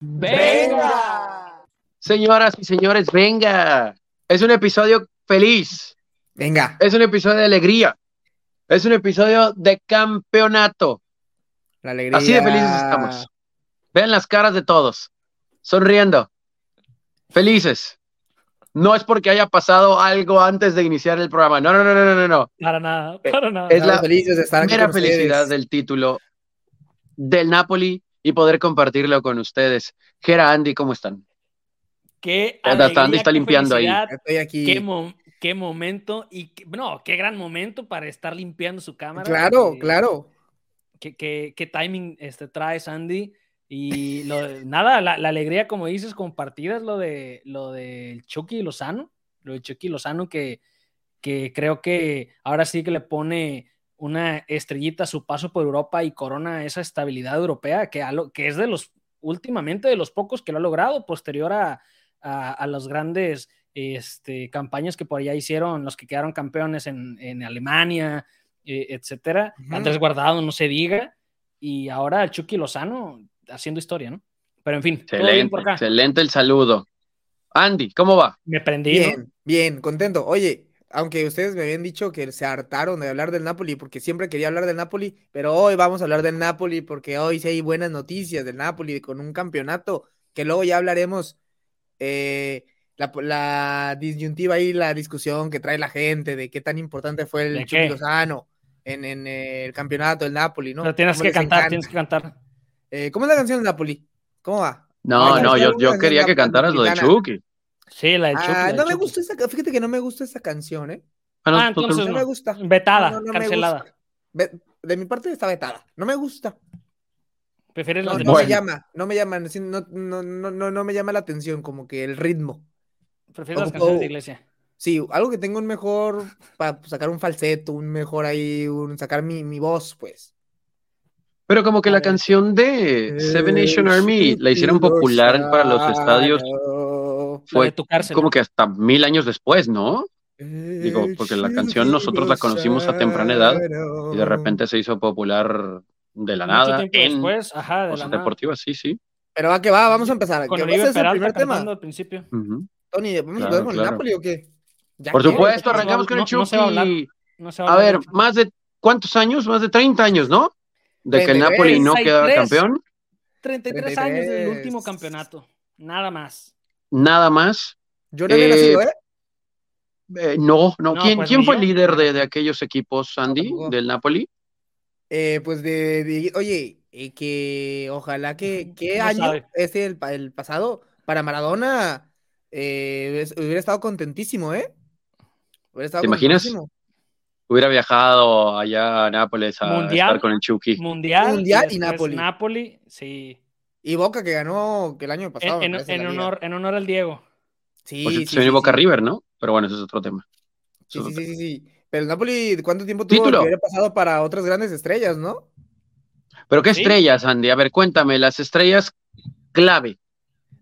¡Venga! Señoras y señores, venga. Es un episodio feliz. Venga. Es un episodio de alegría. Es un episodio de campeonato. La alegría. Así de felices estamos. Vean las caras de todos. Sonriendo. Felices. No es porque haya pasado algo antes de iniciar el programa. No, no, no, no, no, no. Para nada, para nada. Es la felices de estar aquí ustedes. felicidad del título del Napoli y poder compartirlo con ustedes. Gera, Andy, ¿cómo están? Qué alegría, Andy está qué limpiando ahí. Estoy aquí. Qué, mo- qué momento y qué- no, qué gran momento para estar limpiando su cámara. Claro, claro. Qué, qué- qué timing este, traes, Andy. Y lo de- nada, la, la alegría, como dices, compartida es lo de lo del Chucky Lozano. Lo de Chucky Lozano que, que creo que ahora sí que le pone una estrellita a su paso por Europa y corona esa estabilidad europea que, a lo- que es de los últimamente de los pocos que lo ha logrado posterior a, a, a las grandes este, campañas que por allá hicieron los que quedaron campeones en, en Alemania, eh, etcétera. Ujú. Andrés Guardado, no se diga. Y ahora el Chucky Lozano haciendo historia, ¿no? Pero en fin, todo bien Excelente, por acá. excelente el saludo. Andy, ¿cómo va? Me prendí, ¿no? Bien, bien, contento. Oye, aunque ustedes me habían dicho que se hartaron de hablar del Napoli, porque siempre quería hablar del Napoli, pero hoy vamos a hablar del Napoli porque hoy sí hay buenas noticias del Napoli con un campeonato que luego ya hablaremos eh, la, la disyuntiva ahí, la discusión que trae la gente de qué tan importante fue el ¿De Chucky? Lozano en, en, el campeonato del Napoli, ¿no? Pero tienes que cantar, encanta. tienes que cantar. Eh, ¿Cómo es la canción del Napoli? ¿Cómo va? No, no, yo, yo quería que cantaras lo de. Chucky. Sí, la Chucky. Ah, la del no me Chucky. gusta esa, fíjate que no me gusta esa canción, ¿eh? Ah, no, Ah, ¿tú te entonces No me gusta. Vetada, No, no, no me cancelada. gusta. De mi parte está vetada. No me gusta. ¿Prefieres No, las de no Bueno. me llama. No me llama. No, no, no, no, no me llama la atención, como que el ritmo. ¿Prefieres las canciones de iglesia? Sí, algo que tenga un mejor. Para sacar un falseto, un mejor ahí, un, sacar mi, mi voz, pues. Pero como que la canción de Seven Nation Army la hicieron popular para los estadios fue de tu cárcel. como que hasta mil años después, ¿no? Digo, porque la canción nosotros la conocimos a temprana edad Y de repente se hizo popular de la Mucho nada tiempo en después, ajá, de la cosas nada. deportivas, sí, sí. Pero va que va, vamos a empezar. Con ¿Qué Oribe es el primer tema? al principio. Ujú. Tony, ¿vamos a Claro, empezar con el claro. Napoli o qué? ¿Ya Por supuesto, arrancamos con el no- no se va a hablar. Chucky. No se va A hablar ver, mucho. más de ¿cuántos años? Más de 30 años, ¿no? De que el 33, Napoli no quedaba 33. campeón, 33 años del 33. último campeonato. Nada más. Nada más. Yo no había Eh, nacido, ¿eh? Eh, no, no. No, ¿Quién, pues quién fue el líder de, de aquellos equipos, Andy, tampoco. del Napoli? Eh, pues de, de- oye, eh, que ojalá que, ¿qué No año sabe. este el, el pasado para Maradona eh, es- hubiera estado contentísimo, ¿eh? Hubiera estado ¿Te imaginas? Hubiera viajado allá a Nápoles a Mundial. estar con el Chucky. Mundial, Mundial y Napoli. Napoli, sí. Y Boca que ganó que el año pasado. En, honor, en honor al Diego. Sí, sí, se sí, Boca sí. River, ¿no? Pero bueno, ese es otro tema. Sí, Eso sí, sí, sí, sí. Pero el Napoli, ¿cuánto tiempo tuvo Título. que hubiera pasado para otras grandes estrellas, no? Pero qué Sí. estrellas, Andy. A ver, cuéntame, las estrellas clave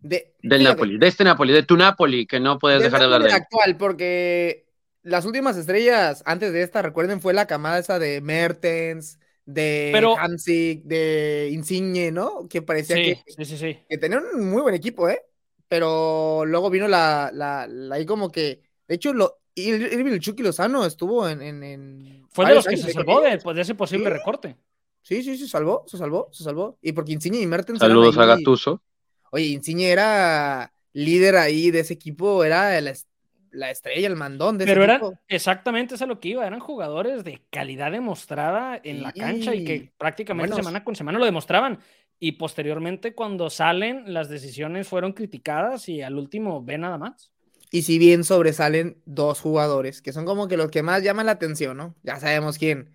De, del fíjate, Napoli, de este Napoli, de tu Napoli, que no puedes dejar de hablar de él. actual, porque las últimas estrellas antes de esta, recuerden, fue la camada esa de Mertens, de Pero- Hamsik, de Insigne, ¿no? Que parecía Sí, que, sí, sí, sí. que tenían un muy buen equipo, ¿eh? Pero luego vino la, la, la- ahí como que, de hecho, lo, Ir- Irving el Chucky Lozano estuvo en, en, en Fue de los que años se con salvó de, pues, de ese posible Sí. recorte. Sí, sí, se salvó, se salvó, se salvó. Y porque Insigne y Mertens Saludos a Gattuso. Oye, Insigne era líder ahí de ese equipo, era es- la estrella, el mandón de ese Pero eran, equipo. exactamente eso es a lo que iba, eran jugadores de calidad demostrada en la cancha y que prácticamente Buenos. semana con semana lo demostraban. Y posteriormente, cuando salen, las decisiones fueron criticadas y al último ve nada más. Y si bien sobresalen dos jugadores, que son como que los que más llaman la atención, ¿no? Ya sabemos quién.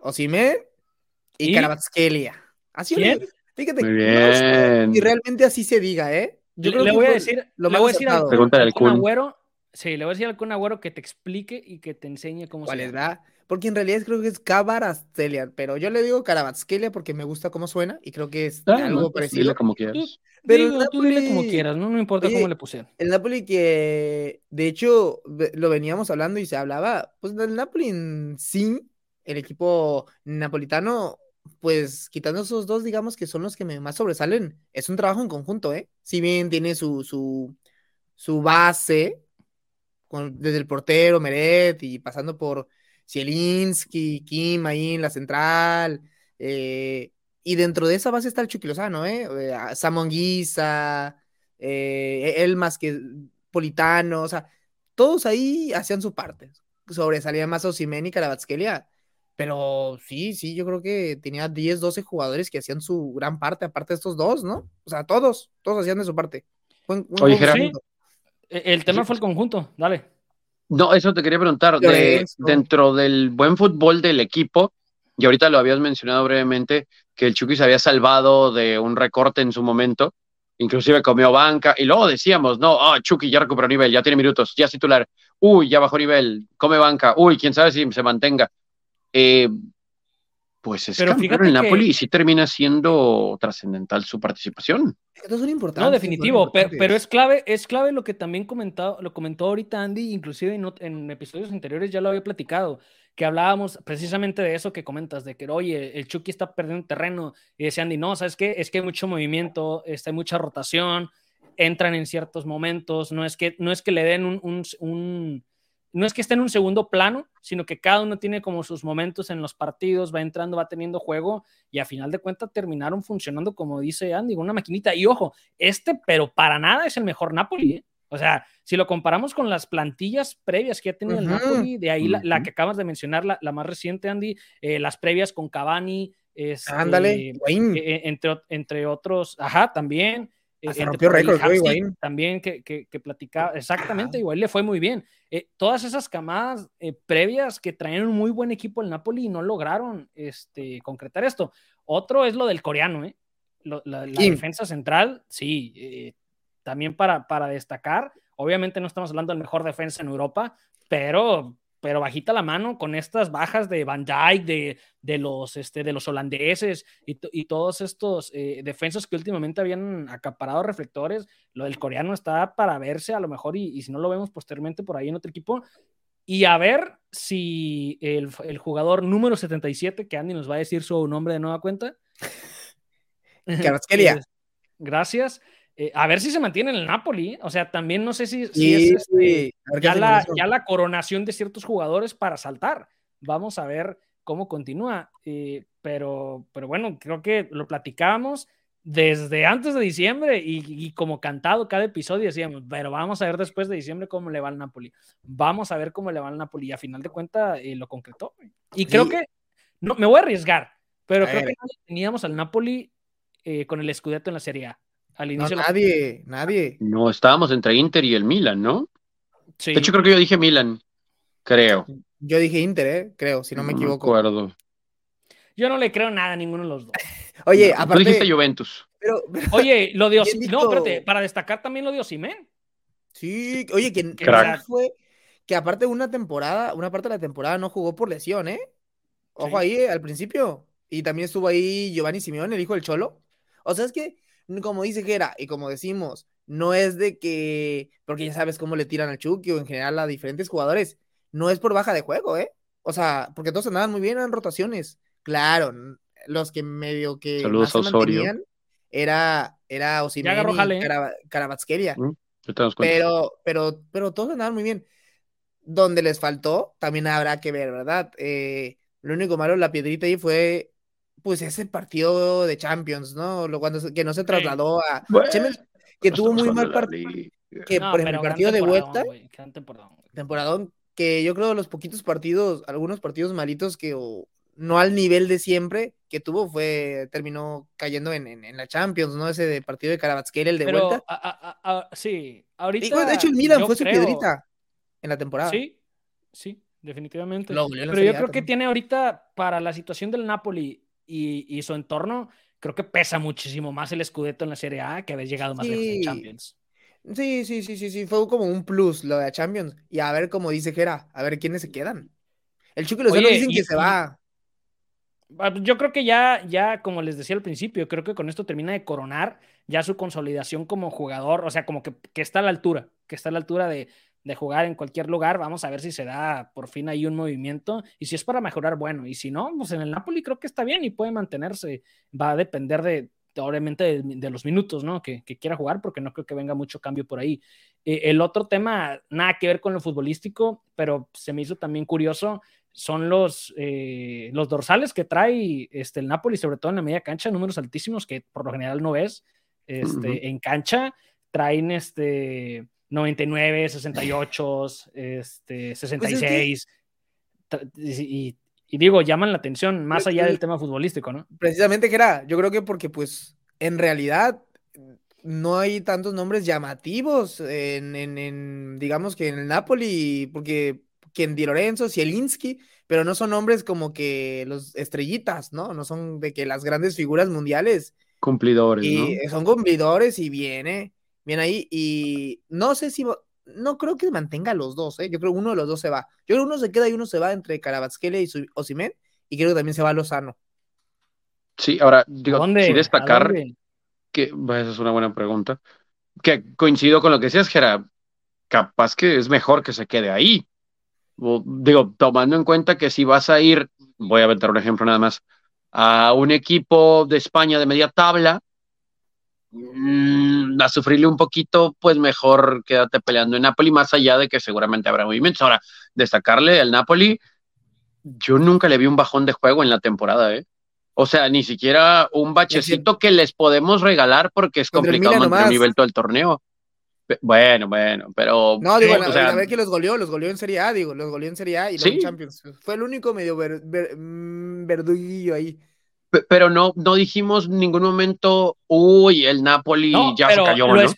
Osimhen y, ¿Y? Así ¿Quién? le- Fíjate, Muy no si realmente así se diga, ¿eh? Yo le, creo le que voy a decir, lo le más voy a decir al, al al Kun Kun. Agüero, sí, le voy a decir al Kun Agüero que te explique y que te enseñe cómo ¿Cuál se es, llama. verdad? Porque en realidad creo que es Kvaratskhelia, pero yo le digo Kvaratskhelia porque me gusta cómo suena y creo que es Ah, algo no, parecido. Dile como quieras. Pero Digo, tú dile como quieras, no, no importa Oye, cómo le pusieron. El Napoli que, de hecho, lo veníamos hablando y se hablaba, pues del Napoli en sí, el equipo napolitano pues quitando esos dos, digamos que son los que más sobresalen, es un trabajo en conjunto, ¿eh? Si bien tiene su, su, su base, con, desde el portero, Meret, y pasando por Zielinski, Kim ahí en la central, eh, y dentro de esa base está el Chucky Lozano, ¿eh? eh Samon Guisa, eh, él más que Politano, o sea, todos ahí hacían su parte. Sobresalía más Osimen y Carabatskelia, pero sí, sí, yo creo que tenía 10, 12 jugadores que hacían su gran parte, aparte de estos dos, ¿no? O sea, todos, todos hacían de su parte. Oye, Gerardo. E, el tema fue el conjunto, dale. No, eso te quería preguntar. dentro del buen fútbol del equipo, y ahorita lo habías mencionado brevemente, que el Chucky se había salvado de un recorte en su momento, inclusive comió banca, y luego decíamos, no, ah, Chucky ya recuperó nivel, ya tiene minutos, ya es titular, uy, ya bajó nivel, come banca, uy, quién sabe si se mantenga. Eh, pues es Pero campeón el Napoli y sí termina siendo trascendental su participación. No, definitivo, pero, es clave, es clave lo que también comentado, lo comentó ahorita Andy, inclusive en, en, episodios anteriores ya lo había platicado, que hablábamos precisamente de eso que comentas, de que oye, el Chucky está perdiendo terreno, y decía Andy, no, ¿sabes qué? Es que hay mucho movimiento, está, hay mucha rotación, entran en ciertos momentos, no es que, no es que le den un no es que esté en un segundo plano, sino que cada uno tiene como sus momentos en los partidos, va entrando, va teniendo juego y a final de cuentas terminaron funcionando como dice Andy, una maquinita. Y ojo, este, pero para nada es el mejor Napoli. ¿eh? O sea, si lo comparamos con las plantillas previas que ha tenido el Napoli, de ahí la, que acabas de mencionar, la, más reciente, Andy, eh, las previas con Cavani, este, Ándale, eh, entre, entre otros, ajá, también. Hasta rompió récord, También que, que, platicaba, exactamente, igual le fue muy bien. Eh, todas esas camadas eh, previas que traían un muy buen equipo el Napoli y no lograron este, concretar esto. Otro es lo del coreano, ¿eh? la, defensa central, sí, eh, también para, para destacar. Obviamente no estamos hablando del mejor defensa en Europa, pero pero bajita la mano con estas bajas de Van Dijk, de, de los, este, de los holandeses y, y todos estos eh, defensas que últimamente habían acaparado reflectores. Lo del coreano está para verse a lo mejor y, y, si no lo vemos posteriormente por ahí en otro equipo. Y a ver si el, el jugador número 77, que Andy nos va a decir su nombre de nueva cuenta. Gracias. Eh, a ver si se mantiene en el Napoli. O sea, también no sé si, es este, ya, la, coronación de ciertos jugadores para saltar. Vamos a ver cómo continúa. Eh, pero, pero bueno, creo que lo platicábamos desde antes de diciembre y, como cantado cada episodio decíamos, pero vamos a ver después de diciembre cómo le va al Napoli. Vamos a ver cómo le va al Napoli. Y a final de cuentas eh, lo concretó. Y creo que, no, me voy a arriesgar, pero creo que teníamos al Napoli con el Scudetto en la Serie A nadie, nadie. No, estábamos entre Inter y el Milan, ¿no? Sí. De hecho, creo que yo dije Milan, creo. Yo dije Inter, ¿eh? creo, si no me equivoco. Me acuerdo. Yo no le creo nada a ninguno de los dos. Oye, aparte. Tú dijiste Juventus. Oye, lo de No, espérate, para destacar también lo de Osimen. Sí, oye, que, fue que aparte de una temporada, una parte de la temporada no jugó por lesión, ¿eh? Ojo ahí, eh, al principio. Y también estuvo ahí Giovanni Simeone, el hijo del Cholo. O sea, es que como dice Gera, y como decimos, no es de que, porque ya sabes cómo le tiran al Chucky o en general a diferentes jugadores, no es por baja de juego, ¿eh? O sea, porque todos andaban muy bien en rotaciones. Claro, los que medio que Saludos a Osorio. era, era Osimhen y mm, pero, pero, pero todos andaban muy bien. Donde les faltó, también habrá que ver, ¿verdad? Eh, lo único malo, la piedrita ahí fue pues ese partido de Champions, ¿no? Lo, cuando, que no se trasladó a que tuvo muy mal partido. Que por ejemplo, el partido de vuelta, temporadón, que yo creo los poquitos partidos, algunos partidos malitos que no al nivel de siempre que tuvo, fue terminó cayendo en, en, la Champions, ¿no? Ese de partido de Karabatskelia, el de vuelta. sí, ahorita. de hecho, el Milan fue su piedrita en la temporada. Sí, sí, definitivamente. Pero yo creo que tiene ahorita para la situación del Napoli y, su entorno, creo que pesa muchísimo más el Scudetto en la Serie A que haber llegado más lejos en Champions. Sí, sí, sí, sí, sí, fue como un plus lo de Champions. Y a ver, como dice Gera, a ver quiénes se quedan. El Chucky lo dicen que se va. Ah, yo creo que ya, ya, como les decía al principio, creo que con esto termina de coronar ya su consolidación como jugador, o sea, como que, que está a la altura, que está a la altura de, de jugar en cualquier lugar. Vamos a ver si se da por fin ahí un movimiento y si es para mejorar, bueno, y si no, pues en el Napoli creo que está bien y puede mantenerse. Va a depender de, obviamente, de, los minutos, ¿no? Que, quiera jugar, porque no creo que venga mucho cambio por ahí. Eh, el otro tema, nada que ver con lo futbolístico, pero se me hizo también curioso, son los, eh, los dorsales que trae este, el Napoli, sobre todo en la media cancha, números altísimos que por lo general no ves este, en cancha. Traen este 99, 68, este, 66. Pues y, digo, llaman la atención más allá del tema futbolístico, ¿no? Precisamente, que era, yo creo que porque pues en realidad no hay tantos nombres llamativos en, digamos que en el Napoli, porque quien Di Lorenzo, Zielinski, pero no son nombres como que los estrellitas, ¿no? No son de que las grandes figuras mundiales. Cumplidores, y Son cumplidores y viene, viene ahí. Y no sé si, no creo que mantenga los dos, ¿eh? Yo creo que uno de los dos se va. Yo creo que uno se queda y uno se va entre Carabasquele y Osimen, y creo que también se va a Lozano. Sí, ahora, digo, sí destacar que, pues, esa es una buena pregunta, que coincido con lo que decías, Gera, capaz que es mejor que se quede ahí. digo, tomando en cuenta que si vas a ir, voy a aventar un ejemplo nada más, a un equipo de España de media tabla, mm, a sufrirle un poquito, pues mejor quédate peleando en Napoli, más allá de que seguramente habrá movimientos. Ahora, destacarle al Napoli, yo nunca le vi un bajón de juego en la temporada, ¿eh? O sea, ni siquiera un bachecito que les podemos regalar porque es complicado mantener el nivel todo el torneo. Bueno, bueno, pero. No, digo, a ver que los goleó, los goleó en Serie A, digo, los goleó en Serie A y en Champions. Fue el único medio ver, mm, verduguillo ahí. Pero no, no dijimos en ningún momento, uy, el Napoli ya se cayó, lo, ¿no?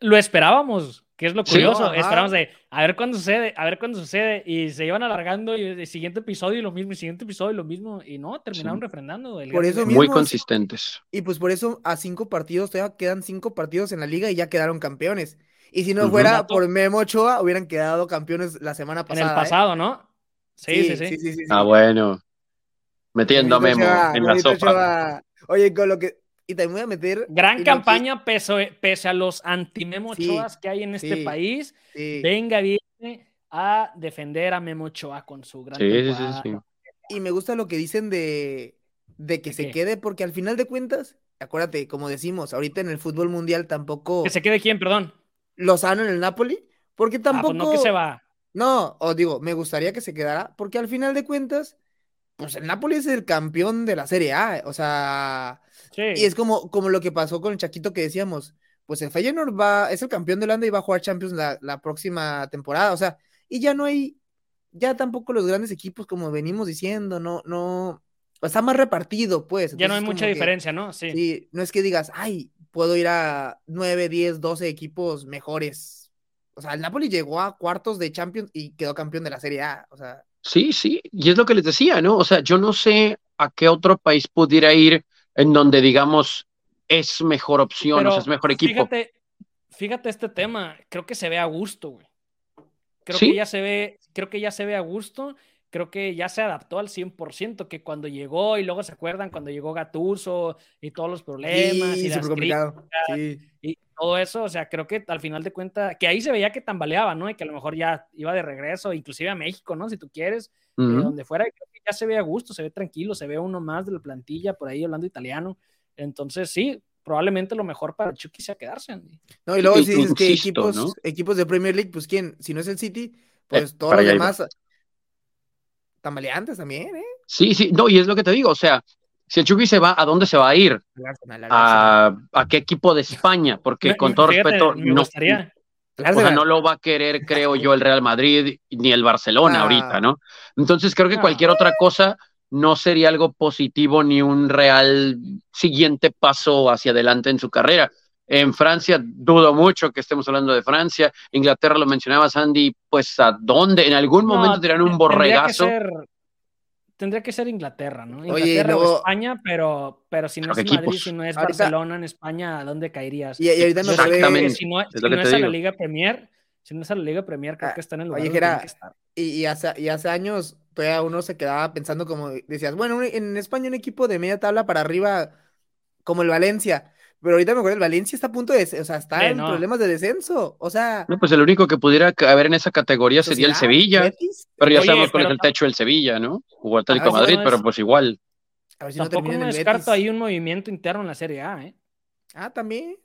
lo esperábamos que es lo curioso. Esperamos de a ver cuándo sucede, a ver cuándo sucede. Y se iban alargando y el siguiente episodio y lo mismo, el siguiente episodio y lo mismo. Y no, terminaron refrendando. por eso Muy consistentes. Y pues por eso a cinco partidos, todavía quedan cinco partidos en la liga y ya quedaron campeones. Y si no fuera por Memo Ochoa, hubieran quedado campeones la semana pasada. En el ¿eh? pasado, ¿no? Sí sí sí, Ah, bueno. Metiendo a Memo en la sopa. Oye, con lo que y también voy a meter. Gran campaña pese, pese, a los anti-Memo que hay en este país. Venga, viene a defender a Memo Ochoa con su gran. Y me gusta lo que dicen de, de que se quede, porque al final de cuentas, acuérdate, como decimos, ahorita en el fútbol mundial tampoco. ¿Que se quede quién, perdón? Lozano en el Napoli, porque tampoco. Ah, pues no que se va. No, os digo, me gustaría que se quedara, porque al final de cuentas, pues el Napoli es el campeón de la Serie A, o sea, y es como, como lo que pasó con el Chaquito que decíamos, pues el Feyenoord va, es el campeón de Holanda y va a jugar Champions la, la, próxima temporada, o sea, y ya no hay, ya tampoco los grandes equipos como venimos diciendo, no, no, está más repartido, pues. ya no hay mucha diferencia, ¿no? Sí. sí. no es que digas, ay, puedo ir a 9, 10, 12 equipos mejores. O sea, el Napoli llegó a cuartos de Champions y quedó campeón de la Serie A, o sea. Sí, sí, y es lo que les decía, ¿no? O sea, yo no sé a qué otro país pudiera ir en donde digamos es mejor opción, o sea, es mejor equipo. Fíjate, fíjate este tema, creo que se ve a gusto, güey. Creo que ya se ve, creo que ya se ve a gusto, creo que ya se adaptó al 100%, que cuando llegó y luego se acuerdan cuando llegó Gatuso y todos los problemas y, las y todo eso, o sea, creo que al final de cuentas, que ahí se veía que tambaleaba, ¿no? Y que a lo mejor ya iba de regreso, inclusive a México, ¿no? Si tú quieres, donde fuera, creo que ya se ve a gusto, se ve tranquilo, se ve uno más de la plantilla por ahí hablando italiano. Entonces, sí, probablemente lo mejor para Chucky sea quedarse. No, y luego si dices que equipos, equipos de Premier League, pues quién, si no es el City, pues eh, todos los demás tambaleantes también, ¿eh? Sí, sí, no, y es lo que te digo, o sea, si el Chucky se va, ¿a dónde se va a ir? ¿A, qué equipo de España? Porque con todo respeto, no, o sea, no lo va a querer, creo yo, el Real Madrid ni el Barcelona ahorita, ¿no? Entonces creo que cualquier otra cosa no sería algo positivo ni un real siguiente paso hacia adelante en su carrera. En Francia dudo mucho que estemos hablando de Francia. Inglaterra lo mencionaba Sandy, pues a dónde en algún momento dirán un borregazo tendría que ser Inglaterra, ¿no? Inglaterra o España, pero, pero si no es Madrid, si no es Barcelona en España, ¿a dónde caerías? Y, ahorita no Exactamente. Si no, es, a la Liga Premier, si no es a la Liga Premier, creo ah, que está en el lugar Oye, que Y, hace, y hace años todavía uno se quedaba pensando como decías, bueno, en España un equipo de media tabla para arriba, como el Valencia, Pero ahorita me acuerdo, el Valencia está a punto de, o sea, está en problemas de descenso. O sea. No, pues el único que pudiera haber en esa categoría sería el Sevilla. Pero ya sabemos cuál es el techo del Sevilla, ¿no? Jugó Atlético Madrid, pero pues igual. A ver si Tampoco no, descarto ahí un movimiento interno en la Serie A, ¿eh? Ah, también.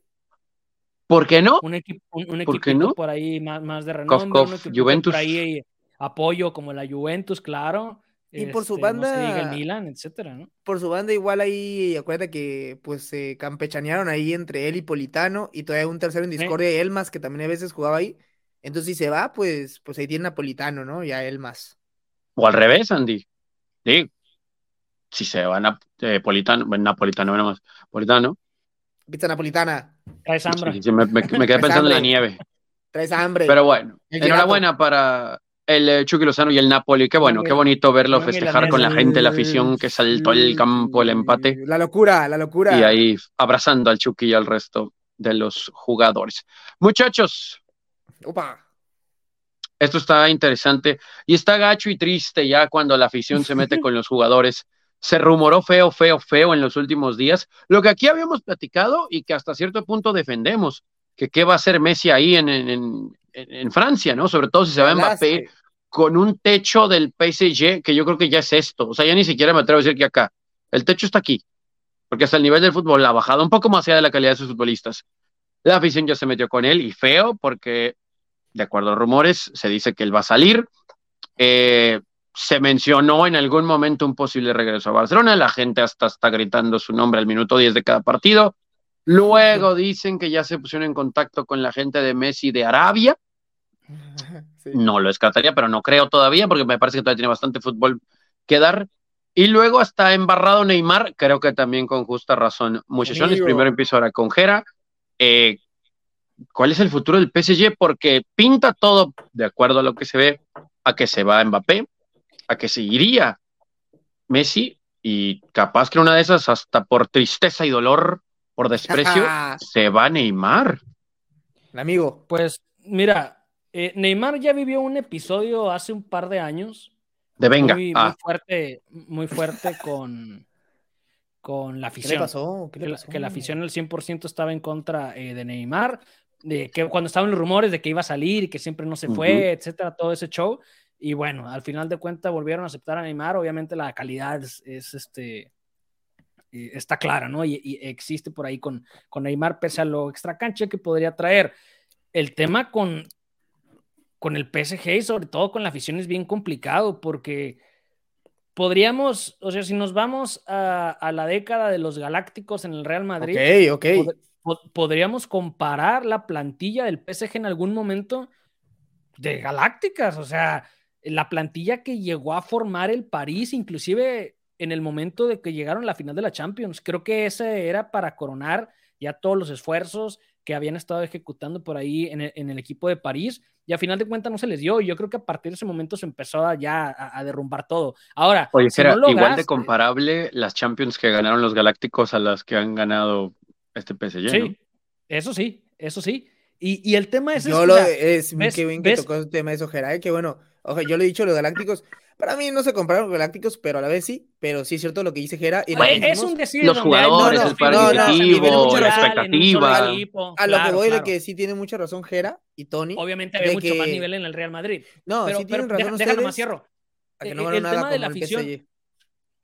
¿Por qué no? Un, equipo, un, equipo por ahí más, más de renombre. Juventus. Por ahí apoyo como la Juventus, claro. Y por su banda. el Milan, etcétera, ¿no? Por su banda, igual ahí, acuérdate que pues se campechanearon ahí entre él y Politano, y todavía un tercero en discordia, Elmas, que también a veces jugaba ahí. Entonces, si se va, pues, pues ahí tiene Napolitano, ¿no? Ya Elmas. O al revés, Andy. Sí. Si se va a eh, Politano, Napolitano, más. Politano. Pizza napolitana. Traes hambre. me, quedé pensando en la nieve. Traes hambre. Pero bueno, enhorabuena para el eh, Chucky Lozano y el Napoli. Qué bueno, qué bonito verlo festejar con la gente, la afición que saltó el campo, el empate. La locura, la locura. Y ahí abrazando al Chucky y al resto de los jugadores. Muchachos. Opa. Esto está interesante y está gacho y triste ya cuando la afición se mete con los jugadores. Se rumoró feo, feo, feo en los últimos días. Lo que aquí habíamos platicado y que hasta cierto punto defendemos, que qué va a hacer Messi ahí en, en, en Francia, ¿no? Sobre todo si se va Mbappé, con un techo del PSG que yo creo que ya es esto. O sea, ya ni siquiera me atrevo a decir que acá. El techo está aquí. Porque hasta el nivel del fútbol ha bajado un poco más allá de la calidad de sus futbolistas. La afición ya se metió con él y feo porque, de acuerdo a rumores, se dice que él va a salir. Eh, se mencionó en algún momento un posible regreso a Barcelona. La gente hasta está gritando su nombre al minuto 10 de cada partido. Luego dicen que ya se pusieron en contacto con la gente de Messi de Arabia no lo descartaría, pero no creo todavía porque me parece que todavía tiene bastante fútbol que dar. Y luego está embarrado Neymar, creo que también con justa razón. Muchachones, primero empiezo ahora con Jera. Eh, ¿Cuál es el futuro del PSG? Porque pinta todo, de acuerdo a lo que se ve, a que se va Mbappé, a que seguiría Messi y capaz que una de esas, hasta por tristeza y dolor, por desprecio, se va Neymar. El amigo. Pues mira, eh, Neymar ya vivió un episodio hace un par de años. De venga. Muy, ah. fuerte, muy fuerte con, con la afición. ¿Qué pasó? Que la afición al 100% estaba en contra eh, de Neymar. De que cuando estaban los rumores de que iba a salir y que siempre no se fue, etcétera, todo ese show. Y bueno, al final de cuentas volvieron a aceptar a Neymar. Obviamente la calidad es, este, eh, está clara, ¿no? Y, y, existe por ahí con, con Neymar, pese a lo extra cancha que podría traer. El tema con, con el PSG y sobre todo con la afición es bien complicado porque podríamos, o sea, si nos vamos a, la década de los Galácticos en el Real Madrid, podríamos comparar la plantilla del PSG en algún momento de Galácticas, o sea, la plantilla que llegó a formar el París, inclusive en el momento de que llegaron a la final de la Champions. Creo que ese era para coronar ya todos los esfuerzos que habían estado ejecutando por ahí en el, equipo de París y a final de cuentas no se les dio. Y yo creo que a partir de ese momento se empezó ya a, derrumbar todo. Ahora, Oye, si igual de comparable las Champions que ganaron los Galácticos a las que han ganado este PSG. Sí, eso sí, eso sí. Y, el tema es. Yo lo. Es, qué bien que tocó el tema de eso, Geray, que bueno, ojo, yo le he dicho, los Galácticos para mí no se compraron Galácticos, pero a la vez sí. Pero sí es cierto lo que dice Jera. es un decir los jugadores, el colectivo, la expectativa. a lo que voy de que sí tiene mucha razón Jera y Tony. Obviamente hay mucho más nivel en el Real Madrid. No, sí tienen razón déjame más cierro. el, tema de la afición.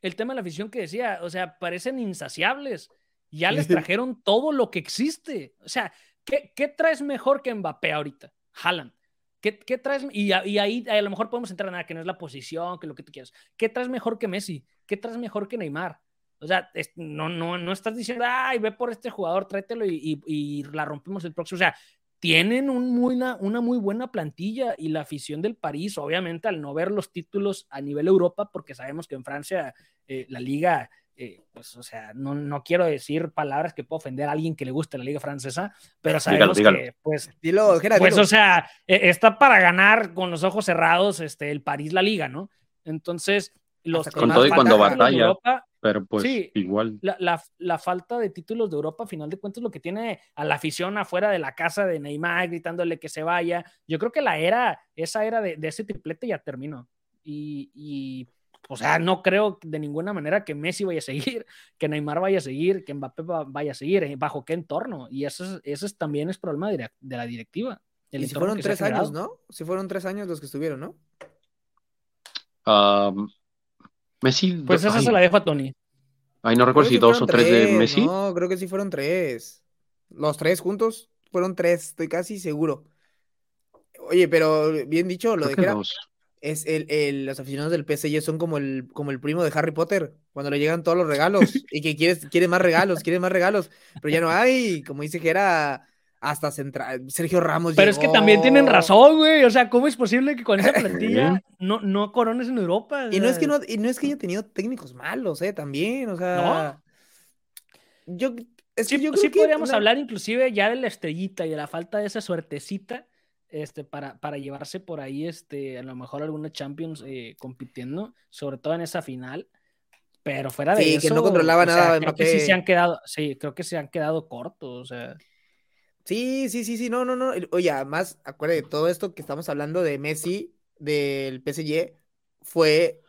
El, tema de la afición que decía, o sea, parecen insaciables. Ya les trajeron todo lo que existe. O sea, ¿qué, qué traes mejor que Mbappé ahorita? Haaland. ¿Qué, traes? Y, ahí a lo mejor podemos entrar en nada, que no es la posición, que lo que tú quieras. ¿Qué traes mejor que Messi? ¿Qué traes mejor que Neymar? O sea, no, no, no estás diciendo, ay, ve por este jugador, tráetelo y, la rompemos el próximo. O sea, tienen un una, una, muy buena plantilla y la afición del París, obviamente, al no ver los títulos a nivel Europa, porque sabemos que en Francia eh, la liga eh, pues, o sea, no, no, quiero decir palabras que pueda ofender a alguien que le guste la liga francesa, pero sabemos que, pues, dilo, pues, o sea, e, está para ganar con los ojos cerrados este, el París la liga, ¿no? Entonces, los con todo y cuando batalla, pero pues igual. La, la, la, falta de títulos de Europa, a final de cuentas, lo que tiene a la afición afuera de la casa de Neymar gritándole que se vaya. Yo creo que la era, esa era de, de ese triplete ya terminó. Y, y o sea, no creo de ninguna manera que Messi vaya a seguir, que Neymar vaya a seguir, que Mbappé vaya a seguir, eh, bajo qué entorno. Y eso, es, también es problema de, la directiva. y si fueron tres años, ¿no? Si fueron tres años los que estuvieron, ¿no? Messi. Pues esa se la dejo a Tony. Ay, no recuerdo si dos o tres, de Messi. No, creo que sí fueron tres. Los tres juntos fueron tres, estoy casi seguro. Oye, pero bien dicho, lo de que es el, los aficionados del PSG son como el, como el primo de Harry Potter, cuando le llegan todos los regalos y que quiere, quiere más regalos, quiere más regalos, pero ya no hay, como dice que era hasta central, Sergio Ramos. Pero es que también tienen razón, güey, o sea, ¿cómo es posible que con esa plantilla no, no corones en Europa? Y no, es que no, y no es que haya tenido técnicos malos, eh, también, o sea... Yo, es sí, yo sí podríamos hablar inclusive ya de la estrellita y de la falta de esa suertecita este, para, para llevarse por ahí este, a lo mejor alguna Champions eh, compitiendo, sobre todo en esa final. Pero fuera de sí, que no controlaba nada. creo que sí se han quedado, sí, creo que se han quedado cortos, o sea. Sí, sí, sí, sí, no, no, no. Oye, además, acuérdate, todo esto que estamos hablando de Messi, del PSG, fue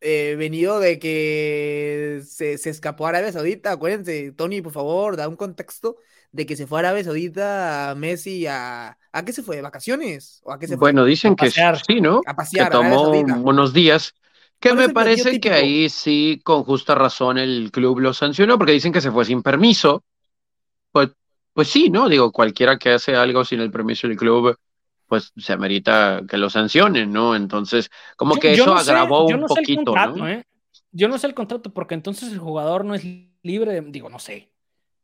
eh, venido de que se, se, escapó a Arabia Saudita. Acuérdense, Tony, por favor, da un contexto de que se fue a Arabia Saudita a Messi a... ¿A qué se fue? ¿De vacaciones? ¿O a qué se fue? Bueno, dicen que sí, ¿no? A pasear. Que tomó unos días. Que me parece que ahí sí, con justa razón, el club lo sancionó, porque dicen que se fue sin permiso. Pues, pues sí, ¿no? Digo, cualquiera que hace algo sin el permiso del club, pues se amerita que lo sancionen, ¿no? Entonces, como que eso agravó un poquito, ¿no? ¿eh? Yo no sé el contrato, porque entonces el jugador no es libre de, digo, no sé,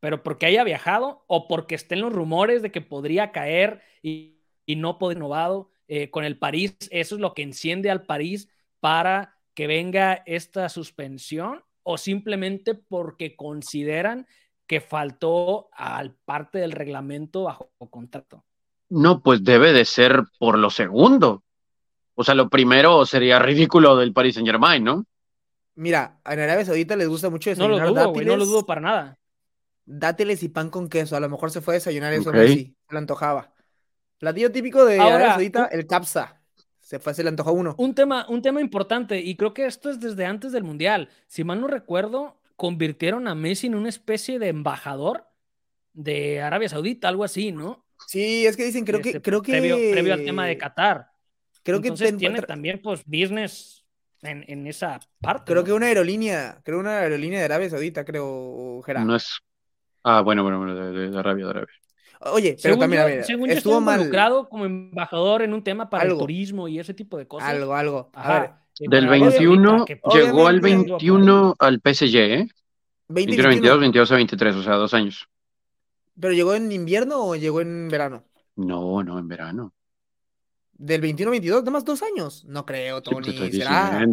pero porque haya viajado o porque estén los rumores de que podría caer y, no poder renovado eh, con el París. Eso es lo que enciende al París para que venga esta suspensión o simplemente porque consideran que faltó al parte del reglamento bajo contrato. No, pues debe de ser por lo segundo. O sea, lo primero sería ridículo del Paris Saint Germain, ¿no? Mira, en Arabia Saudita les gusta mucho desayunar no lo dudo, no lo dudo para nada dáteles y pan con queso. A lo mejor se fue a desayunar eso, okay. se le antojaba. Platillo típico de Ahora, el capsa. Se fue, se le antojó uno. Un tema, un tema importante, y creo que esto es desde antes del Mundial. Si mal no recuerdo, convirtieron a Messi en una especie de embajador de Arabia Saudita, algo así, ¿no? Sí, es que dicen, creo que, este, creo que... Previo, al tema de Qatar. Creo Entonces que tiene también, pues, business en, en esa parte. Creo que una aerolínea, creo una aerolínea de Arabia Saudita, creo, Gerardo. No es Ah, bueno, bueno, bueno, de, de, Arabia, de Arabia. Oye, pero también, a ver, según estuvo yo involucrado como embajador en un tema para el turismo y ese tipo de cosas. Algo, algo. A ver, del 21, llegó al 21 al PSG, ¿eh? 21, 22, 22 a 23, o sea, dos años. ¿Pero llegó en invierno o llegó en verano? No, no, en verano. ¿Del 21 a 22? ¿Nada más dos años? No creo, Tony. te, estoy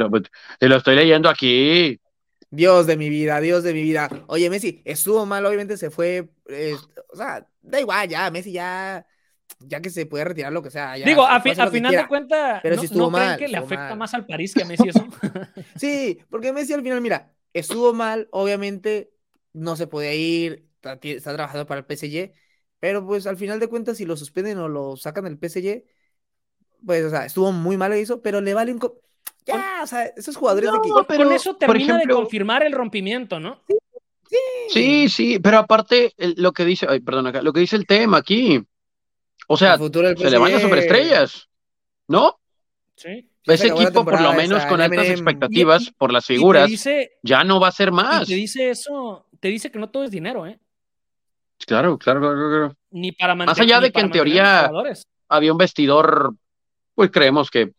pues, te lo estoy leyendo aquí. Dios de mi vida, Dios de mi vida. Oye, Messi, estuvo mal, obviamente se fue. Eh, o sea, da igual, ya, Messi ya. Ya que se puede retirar lo que sea. Digo, a, final de cuentas, pero no, si estuvo mal, que le afecta más al París que a Messi eso? sí, porque Messi al final, mira, estuvo mal, obviamente no se podía ir, está, está trabajando para el PSG, pero pues al final de cuentas, si lo suspenden o lo sacan del PSG, pues, o sea, estuvo muy mal eso, pero le vale un. Ya, o sea, esos jugadores de que... Con eso termina de confirmar el rompimiento, ¿no? Sí, sí, pero aparte, lo que dice, ay, perdón, acá, lo que dice el tema aquí. O sea, se le van las superestrellas, ¿no? Sí. Ese equipo, por lo menos con altas expectativas por las figuras, ya no va a ser más. te dice eso, te dice que no todo es dinero, ¿eh? Claro, claro, claro. Ni para Más allá de que en teoría había un vestidor, pues creemos que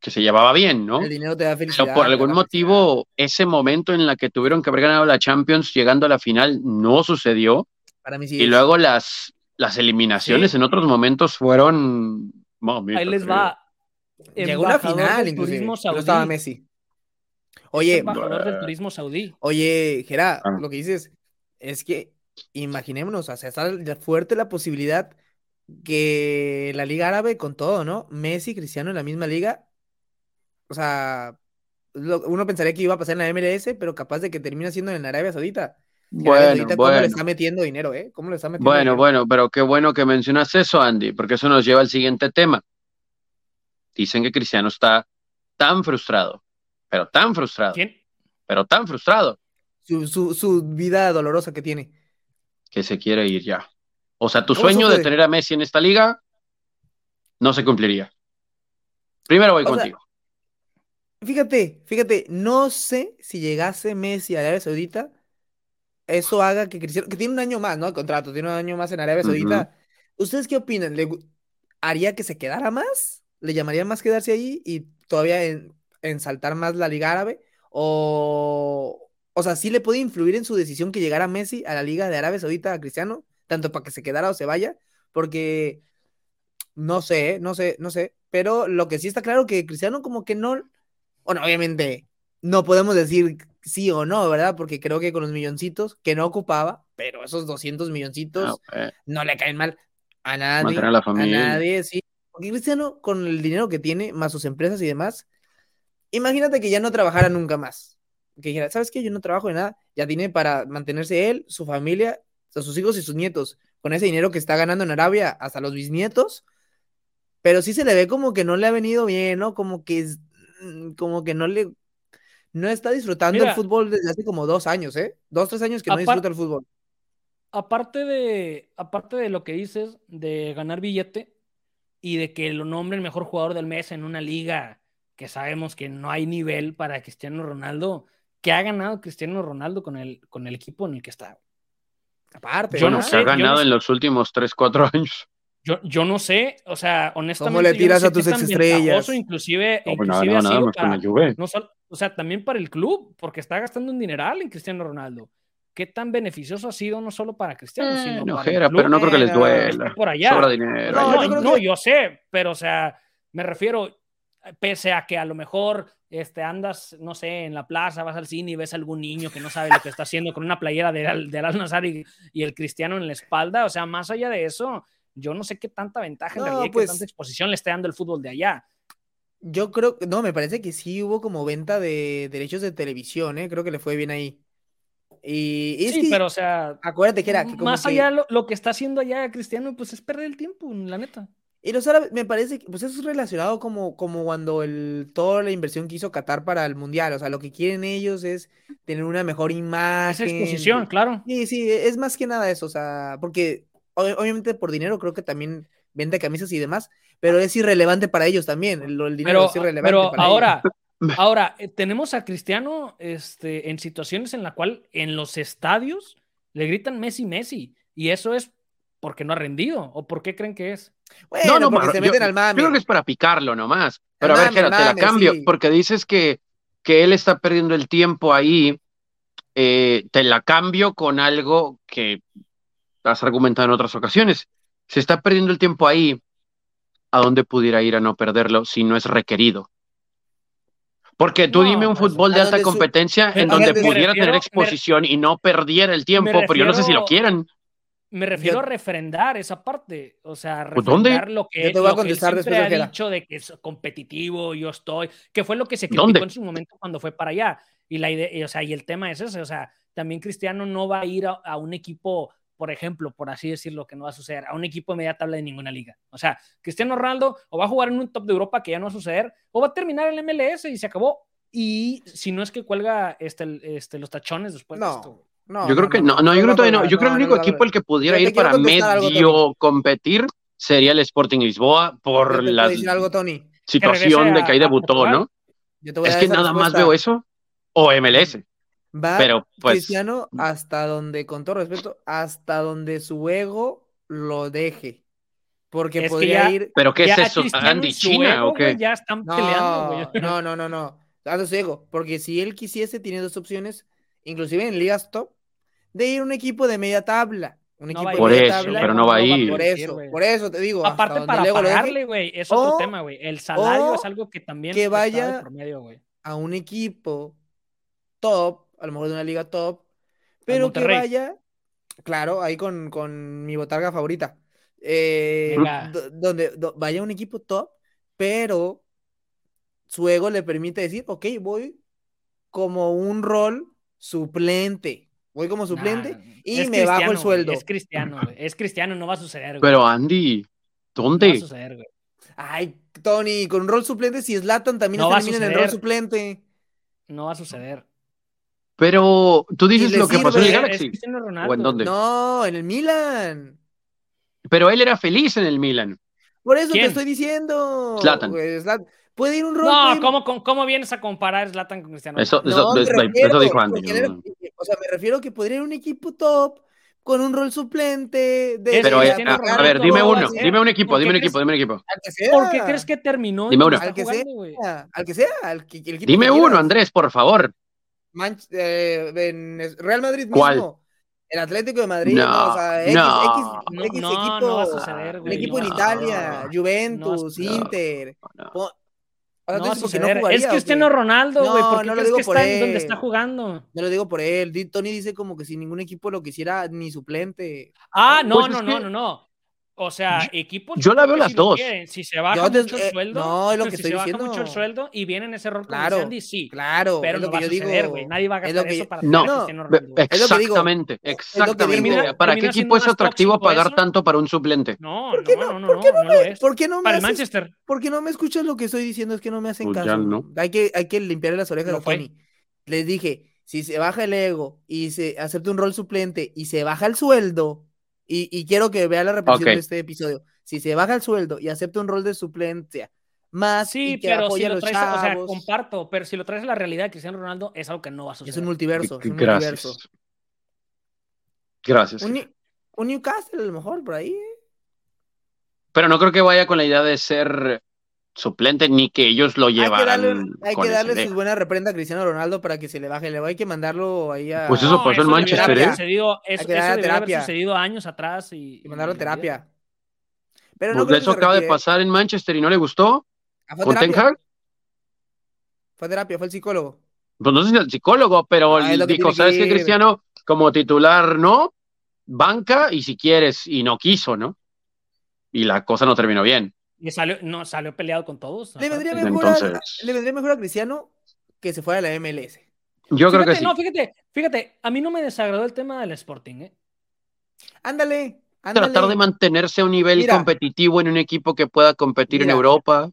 que se llevaba bien, ¿no? El dinero te da felicidad. Pero por algún motivo, ese momento en la que tuvieron que haber ganado la Champions llegando a la final no sucedió. Para mí sí. Y luego las, las eliminaciones en otros momentos fueron. Ahí les va. Llegó una final, inclusive. No estaba Messi. Oye, embajador del turismo saudí. Oye, Gerard, ah. lo que dices es que imaginémonos, o sea, está fuerte la posibilidad que la Liga Árabe con todo, ¿no? Messi, Cristiano en la misma liga o sea, uno pensaría que iba a pasar en la MLS, pero capaz de que termina siendo en Arabia Saudita. Bueno, bueno. ¿Cómo le está metiendo dinero, eh? ¿Cómo le está metiendo Bueno, bueno, pero qué bueno que mencionas eso, Andy, porque eso nos lleva al siguiente tema. Dicen que Cristiano está tan frustrado, pero tan frustrado. ¿Quién? Pero tan frustrado. Su, vida dolorosa que tiene. Que se quiere ir ya. O sea, tu sueño de tener a Messi en esta liga no se cumpliría. Primero voy contigo. Fíjate, fíjate, no sé si llegase Messi a Arabia Saudita, eso haga que Cristiano, que tiene un año más, ¿no? El contrato, tiene un año más en Arabia Saudita. ¿Ustedes qué opinan? ¿Le haría que se quedara más? ¿Le llamaría más quedarse ahí y todavía en, saltar más la Liga Árabe? O, o sea, ¿sí le puede influir en su decisión que llegara Messi a la Liga de Arabia Saudita a Cristiano? Tanto para que se quedara o se vaya. Porque no sé, no sé, no sé. Pero lo que sí está claro que Cristiano como que no... Bueno, obviamente no podemos decir sí o no, ¿verdad? Porque creo que con los milloncitos que no ocupaba, pero esos 200 milloncitos ah, no le caen mal a nadie. A, nadie, sí. Porque Cristiano, con el dinero que tiene, más sus empresas y demás, imagínate que ya no trabajara nunca más. Que dijera, ¿sabes qué? Yo no trabajo de nada. Ya tiene para mantenerse él, su familia, sus hijos y sus nietos. Con ese dinero que está ganando en Arabia, hasta los bisnietos. Pero sí se le ve como que no le ha venido bien, ¿no? Como que, como que no le no está disfrutando el fútbol desde hace como dos años, ¿eh? Dos, tres años que no disfruta el fútbol. Aparte de, aparte de lo que dices, de ganar billete y de que lo nombre el mejor jugador del mes en una liga que sabemos que no hay nivel para Cristiano Ronaldo, ¿qué ha ganado Cristiano Ronaldo con el, con el equipo en el que está? Aparte, yo no sé, ha ganado en los últimos tres, cuatro años. Yo, yo no sé, o sea, honestamente. ¿Cómo le tiras a tus estrellas? Inclusive, no, pues inclusive nada, más con la Juve. o sea, también para el club, porque está gastando un dineral en Cristiano Ronaldo. ¿Qué tan beneficioso ha sido no solo para Cristiano, eh, sino no, para el club? pero no creo que les duela. Por allá. Sobra dinero. No, no, yo sé, pero o sea, me refiero, pese a que a lo mejor este, andas, no sé, en la plaza, vas al cine y ves a algún niño que no sabe lo que está haciendo con una playera del de Al-Nazar y, y, el cristiano en la espalda, o sea, más allá de eso, yo no sé qué tanta ventaja en realidad, qué pues tanta exposición le está dando el fútbol de allá. Yo creo, no, me parece que sí hubo como venta de derechos de televisión, ¿eh? creo que le fue bien ahí. Y, sí, pero o sea, acuérdate que era que más allá lo, que está haciendo allá Cristiano, pues es perder el tiempo, la neta. Y los árabes, me parece que pues eso es relacionado como, como cuando el, toda la inversión que hizo Qatar para el Mundial. O sea, lo que quieren ellos es tener una mejor imagen. Esa exposición, claro. Sí, sí, es más que nada eso. O sea, porque obviamente por dinero creo que también vende camisas y demás, pero es irrelevante para ellos también. El, dinero es irrelevante. Pero ahora, ahora eh, tenemos a Cristiano este, en situaciones en la cual en los estadios le gritan Messi, Messi, y eso es porque no ha rendido, o por qué creen que es. Bueno, no, porque se meten al mame. Creo que es para picarlo nomás. Pero a ver, te la cambio, porque dices que, que él está perdiendo el tiempo ahí. Eh, te la cambio con algo que has argumentado en otras ocasiones. Se está perdiendo el tiempo ahí. ¿A dónde pudiera ir a no perderlo si no es requerido? Porque tú dime un pues, fútbol de alta competencia en donde pudiera tener exposición y no perdiera el tiempo, pero yo no sé si lo quieran. Me refiero a refrendar esa parte, o sea, pues, refrendar lo que, te voy a contestar siempre ha dicho de que es competitivo, yo estoy, que fue lo que se criticó en su momento cuando fue para allá. Y la idea, o sea, y el tema es ese, o sea, también Cristiano no va a ir a un equipo por ejemplo, por así decirlo, que no va a suceder a un equipo de media tabla de ninguna liga. O sea, Cristiano Ronaldo o va a jugar en un top de Europa que ya no va a suceder, o va a terminar el MLS y se acabó. Y si no es que cuelga este, este, los tachones después no. de esto. No, yo creo que no, no, yo creo que no. Yo creo que el único equipo el que pudiera ir para medio competir sería el Sporting Lisboa por la situación de que ahí debutó, ¿no? Es que nada más veo eso. O MLS. Va Pero, pues, Cristiano hasta donde, con todo respeto, hasta donde su ego lo deje. Porque podría ir. ¿Pero qué es eso? ¿Andy China o qué? ya están peleando, No, no, no, no. Hasta su ego. Porque si él quisiese, tiene dos opciones, inclusive en ligas top, de ir a un equipo de media tabla. Un equipo por de media eso, pero no va a ir. Por eso, por eso te digo. Aparte, para pagarle, güey, es otro tema, güey. El salario es algo que también. Que vaya a un equipo top a lo mejor de una liga top, pero que vaya, claro, ahí con, con mi botarga favorita, eh, donde vaya un equipo top, pero su ego le permite decir, ok, voy como un rol suplente. Voy como suplente y me bajo el sueldo. es cristiano, Es cristiano, no va a suceder. Pero Andy, ¿dónde? No va a suceder, Ay, Tony, con un rol suplente, si Zlatan también está en el rol suplente. No va a suceder. Pero tú dices lo que pasó en el Galaxy. ¿O en dónde? No, en el Milan. Pero él era feliz en el Milan. Por eso te estoy diciendo. Zlatan. Puede ir un rol. No, ¿cómo, ¿cómo, vienes a comparar Zlatan con Cristiano? Eso, eso, eso dijo Andy. o sea, me refiero a que podría ir un equipo top con un rol suplente. De, Pero, a, a, ver, dime uno, dime un equipo, dime un equipo, dime un equipo. Al que sea. ¿Por qué crees que terminó? Dime uno. Al que, sea, al que sea, al que, el equipo Dime uno, Andrés, por favor. Eh, en Real Madrid ¿Cuál? mismo. El Atlético de Madrid, no, o sea, X, no, X, X no, equipo, no va a suceder, el equipo en Italia, Juventus, Inter. O sea, no, es, no jugaría, es Cristiano Ronaldo, güey. No, no lo digo por él. Donde está jugando. No lo digo por él. Tony dice como que si ningún equipo lo quisiera, ni suplente. Ah, no, pues no, no, no, no. O sea, equipos. Yo la veo las dos. si se baja mucho el eh, sueldo. No, es lo que si estoy se diciendo. baja mucho el sueldo y viene en ese rol claro, con Sandy, sí. Claro, pero es lo no que va yo a suceder, digo. güey. Nadie va a gastar que, eso para no, Ronaldo. Exactamente, exactamente. ¿Para qué equipo es atractivo pagar tanto para un suplente? No, ¿Por qué no, no, ¿por qué no, me, ¿por qué no me Para el Manchester. ¿Por qué no me escuchas lo que estoy diciendo? Es que no me hacen Pues caso. no. Hay que, hay que limpiarle las orejas a Tony. Les dije, si se baja el ego y se acepta un rol suplente y se baja el sueldo, y, y quiero que vea la repetición de este episodio, si se baja el sueldo y acepta un rol de suplencia, más Sí, y que pero si a lo los traes, o sea, chavos, comparto, pero si lo traes a la realidad de Cristiano Ronaldo, es algo que no va a suceder. es un multiverso, es un Gracias. multiverso. Gracias. Un, un Newcastle a lo mejor por ahí. ¿eh? Pero no creo que vaya con la idea de ser suplente ni que ellos lo Hay que llevaran. darle, hay que darle idea. sus buenas reprendas a Cristiano Ronaldo para que se le baje. Le hay que mandarlo ahí a. Pues eso pasó en debería Manchester, haber ¿eh? sucedido- eso, Hay que darle eso debería haber terapia. sucedido años atrás y, y mandarlo a terapia. Pero no Pues eso acaba de pasar en Manchester y no le gustó. Ah, fue a ¿Con Ten terapia. Hag? Fue a terapia, fue el psicólogo. Pues no sé si el psicólogo, pero Ah, dijo, ¿sabes qué, ir". Cristiano? Como titular, no, banca y si quieres, y no quiso, ¿no? Y la cosa no terminó bien. Y salió, no, salió peleado con todos. Le vendría, mejor a, le vendría mejor a Cristiano que se fuera a la MLS. Yo creo que sí. No, fíjate, fíjate, a mí no me desagradó el tema del Sporting, ¿eh? Ándale, ándale. Tratar de mantenerse a un nivel Mira. competitivo en un equipo que pueda competir en Europa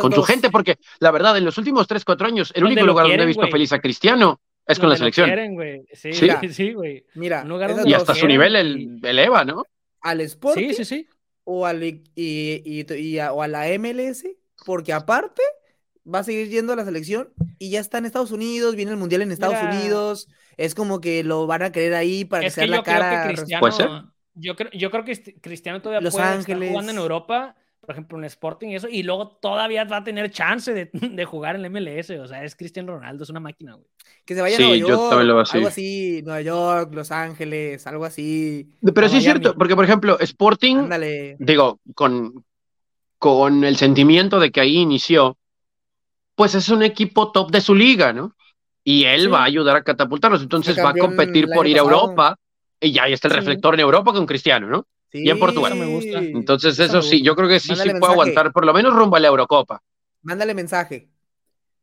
con su gente, porque la verdad, en los últimos 3, 4 años, el único lugar donde he visto feliz a Cristiano es con la selección. quieren. Sí, Sí. sí, sí, güey. Mira, Y hasta su quieren nivel y- el- eleva, ¿no? al Sporting Sí, sí, sí. O, al, y, y- y a, o a la MLS, porque aparte va a seguir yendo a la selección y ya está en Estados Unidos, viene el Mundial en Estados Mira. Unidos, es como que lo van a querer ahí para Es que sea la creo cara. que Cristiano. ¿Puede ser? Yo creo, yo creo que Cristiano todavía Los puede Ángeles. estar jugando en Europa, por ejemplo, en Sporting y eso, y luego todavía va a tener chance de, de jugar en la MLS. O sea, es Cristiano Ronaldo, es una máquina, güey. Que se vaya Sí, a Nueva yo York, también lo veo así. algo así, Nueva York, Los Ángeles, algo así. Pero sí es cierto, porque por ejemplo, Sporting, Ándale. digo, con, con el sentimiento de que ahí inició, pues es un equipo top de su liga, ¿no? Y él Sí. va a ayudar a catapultarlos, entonces va a competir por ir a. Europa, y ya ahí está el Sí. reflector en Europa con Cristiano, ¿no? Y en Portugal. Eso me gusta. Entonces Eso sí, yo creo que sí, sí Mándale puede mensaje. aguantar, por lo menos rumbo a la Eurocopa. Mándale mensaje.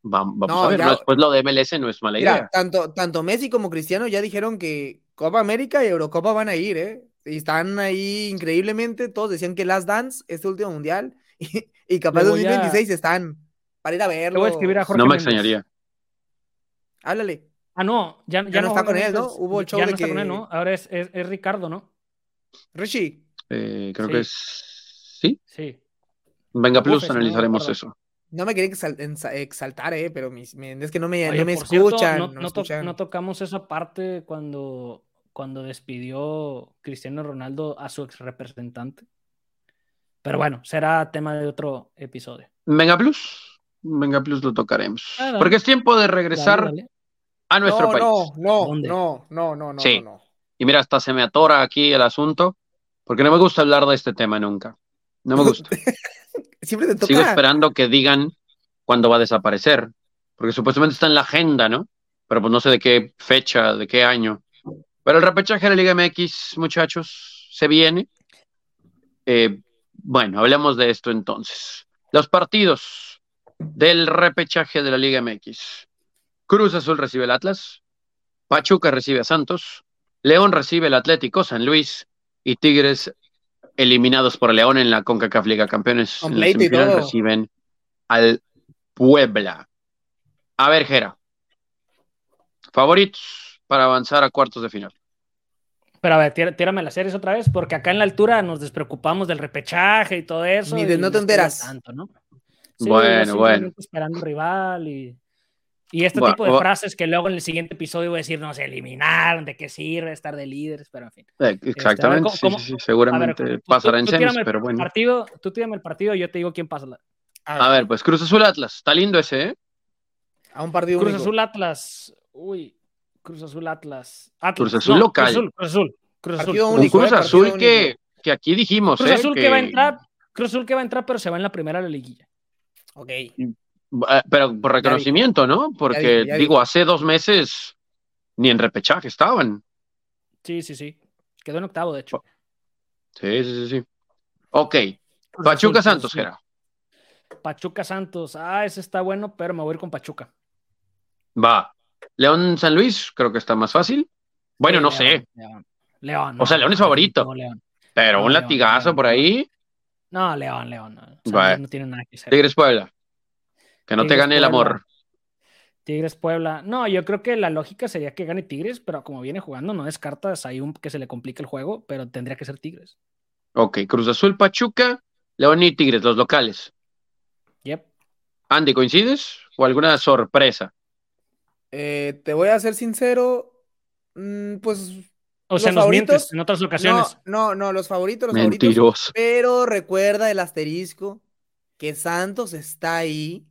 Va- Vamos No, a ver, ya- después lo de MLS no es mala Mira, idea. tanto, tanto Messi como Cristiano ya dijeron que Copa América y Eurocopa van a ir, ¿eh? Y están ahí increíblemente. Todos decían que Last Dance, este último mundial, y, y capaz Le voy a- 2026 están para ir a verlo. voy a escribir a Jorge No me extrañaría. Háblale. Ah, no, ya, ya, Ya no está con él, ¿no? Hubo el show ya de no está con que- él, ¿no? Ahora es, es, es Ricardo, ¿no? Richie, Eh, creo Sí. que es... Sí, Sí. venga Plus, Uf, no analizaremos eso. no me quería exaltar, ¿eh? Pero mis- es que no me, Oye, no me cierto, escuchan. no, to- tocamos esa parte cuando, cuando despidió Cristiano Ronaldo a su ex representante. Pero bueno, será tema de otro episodio. Venga Plus, venga Plus lo tocaremos. Ah. Porque es tiempo de regresar Dale, dale. a nuestro no, país. no, no, ¿Dónde? no, no, no, no, Sí. no, no. Y mira, hasta se me atora aquí el asunto, porque no me gusta hablar de este tema nunca. No me gusta. Siempre te toca. Sigo esperando que digan cuándo va a desaparecer, porque supuestamente está en la agenda, ¿no? Pero pues no sé de qué fecha, de qué año. Pero el repechaje de la Liga MX, muchachos, se viene. Eh, bueno, hablemos de esto entonces. Los partidos del repechaje de la Liga MX. Cruz Azul recibe el Atlas, Pachuca recibe a Santos, León recibe el Atlético San Luis y Tigres eliminados por León en la CONCACAF Liga Campeones. En la semifinal reciben al Puebla. A ver, Jera, favoritos para avanzar a cuartos de final. Pero a ver, tírame las series otra vez, porque acá en la altura nos despreocupamos del repechaje y todo eso. Ni de no te enteras. Tanto, ¿no? bueno, bueno. Esperando rival y, y este tipo de frases que luego en el siguiente episodio voy a decir, no se eliminaron, de qué sirve estar de líderes, pero en fin. Eh, este, exactamente, sí, sí, seguramente pasará en semis, pero bueno. Partido, tú tírame el partido, yo te digo quién pasa. A, ver. pues Cruz Azul Atlas, está lindo ese, ¿eh? A un partido Cruz Azul Atlas, uy, Cruz Azul Atlas. Cruz Azul local. Cruz Azul, Cruz Azul. un Cruz Azul que, que, aquí dijimos, Cruz ¿eh? Azul que... va a entrar, Cruz Azul que va a entrar, pero se va en la primera de la liguilla. Ok. Eh, pero por reconocimiento, ¿no? Porque, digo, hace dos meses ni en repechaje estaban. Sí, sí, sí. Quedó en octavo, de hecho. Sí, sí, sí, sí. Ok. Pachuca Santos, Gera. Pachuca Santos. Ah, ese está bueno, pero me voy a ir con Pachuca. Va. León San Luis, creo que está más fácil. Bueno, no sé. León. o sea, León es favorito. Pero un latigazo por ahí. No, León, León. No, tiene nada que hacer. Tigres Puebla. Que no te gane el amor. Tigres Puebla. No, yo creo que la lógica sería que gane Tigres, pero como viene jugando, no descartas ahí un que se le complique el juego, pero tendría que ser Tigres. Ok, Cruz Azul, Pachuca, León y Tigres, los locales. Yep. Andy, ¿coincides? ¿O alguna sorpresa? Eh, te voy a ser sincero, mm, pues o sea, nos mientes en otras ocasiones. No, no, los favoritos, los favoritos. Pero recuerda el asterisco que Santos está ahí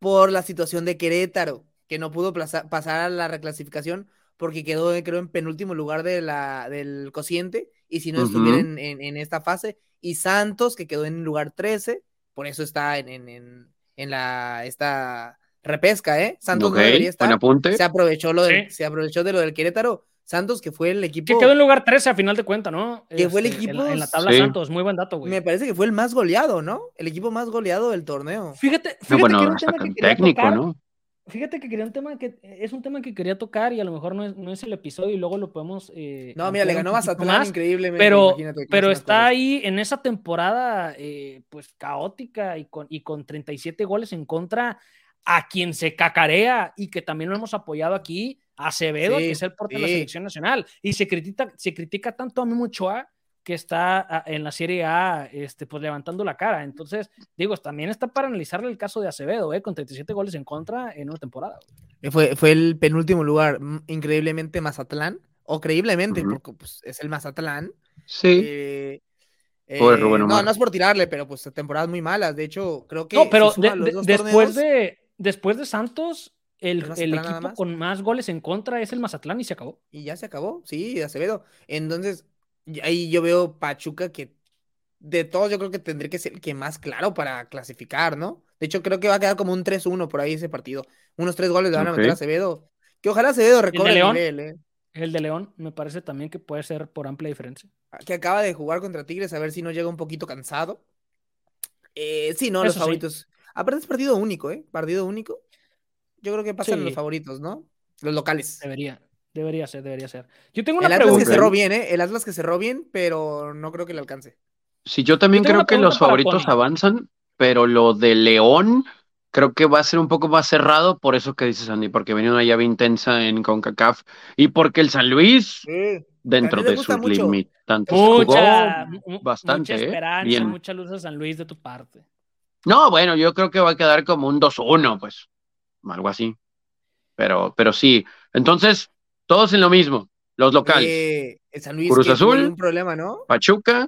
por la situación de Querétaro, que no pudo pasar a la reclasificación porque quedó, creo, en penúltimo lugar de la, del cociente, y si no estuviera en, esta fase, y Santos, que quedó en lugar 13, por eso está en, en, la, esta repesca, ¿eh? Santos no debería estar. Se aprovechó, lo se aprovechó de lo del Querétaro, Santos, que fue el equipo. Que quedó en lugar 13 a final de cuenta, ¿no? Que fue el este, equipo. En la, tabla Santos, muy buen dato, güey. Me parece que fue el más goleado, ¿no? El equipo más goleado del torneo. Fíjate, fíjate que era un tema que quería técnico, tocar. ¿no? Fíjate que quería un tema que es un tema que quería tocar y a lo mejor no es, no es el episodio y luego lo podemos. Eh, no, mira, le ganó Mazatlán increíblemente. Pero, pero está ahí en esa temporada, eh, pues caótica y con, y con 37 goles en contra a quien se cacarea y que también lo hemos apoyado aquí Acevedo, que es el portero de la selección nacional. Y se critica, se critica tanto a Memo Ochoa que está en la Serie A este, pues levantando la cara. Entonces, digo, también está para analizarle el caso de Acevedo, ¿eh? con 37 goles en contra en una temporada. Fue, fue el penúltimo lugar, increíblemente Mazatlán, o creíblemente, porque pues, es el Mazatlán. Sí. Eh, eh, no, no es por tirarle, pero pues temporadas muy malas. De hecho, creo que. No, pero después, de, después de Santos, el, equipo con más goles en contra es el Mazatlán y se acabó. Y ya se acabó, sí, Acevedo. Entonces, ahí yo veo Pachuca que de todos yo creo que tendría que ser el que más claro para clasificar, ¿no? De hecho, creo que va a quedar como un 3-1 por ahí ese partido. Unos tres goles le van a meter a Acevedo. Que ojalá Acevedo recobre el, nivel, ¿eh? El de León me parece también que puede ser por amplia diferencia. Ah, que acaba de jugar contra Tigres, a ver si no llega un poquito cansado. Eh, sí, no, los favoritos. Aparte es partido único, ¿eh? Partido único. Yo creo que pasan los favoritos, ¿no? Los locales. Debería, debería ser, debería ser. Yo tengo una el Atlas que cerró bien, ¿eh? El Atlas que cerró bien, pero no creo que le alcance. Sí, yo también creo que los favoritos avanzan, pero lo de León creo que va a ser un poco más cerrado, por eso que dices, Andy, porque venía una llave intensa en CONCACAF y porque el San Luis, dentro de sus limitantes, mucha, jugó bastante. Mucha ¿eh? esperanza, bien. mucha luz a San Luis de tu parte. No, bueno, yo creo que va a quedar como un 2-1, pues algo así. Pero, pero sí. Entonces, todos en lo mismo. Los locales. Eh, San Luis Cruz Azul. Un problema, ¿no? Pachuca,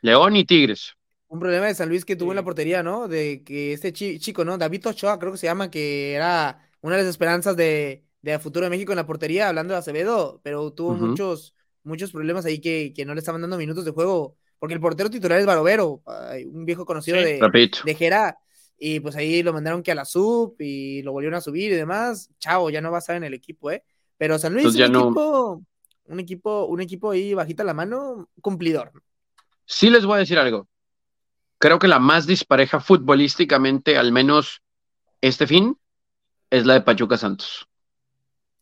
León y Tigres. Un problema de San Luis que tuvo en la portería, ¿no? De que este chico, ¿no? David Ochoa, creo que se llama, que era una de las esperanzas de, de futuro de México en la portería, hablando de Acevedo, pero tuvo muchos, muchos problemas ahí que, que, no le estaban dando minutos de juego, porque el portero titular es Barovero, un viejo conocido de, de Jera, y pues ahí lo mandaron que a la sub y lo volvieron a subir y demás. Chao, ya no va a estar en el equipo, ¿eh? Pero San Luis, un, equipo, un equipo, un equipo ahí bajita la mano, cumplidor. Sí les voy a decir algo. Creo que la más dispareja futbolísticamente, al menos este fin, es la de Pachuca Santos.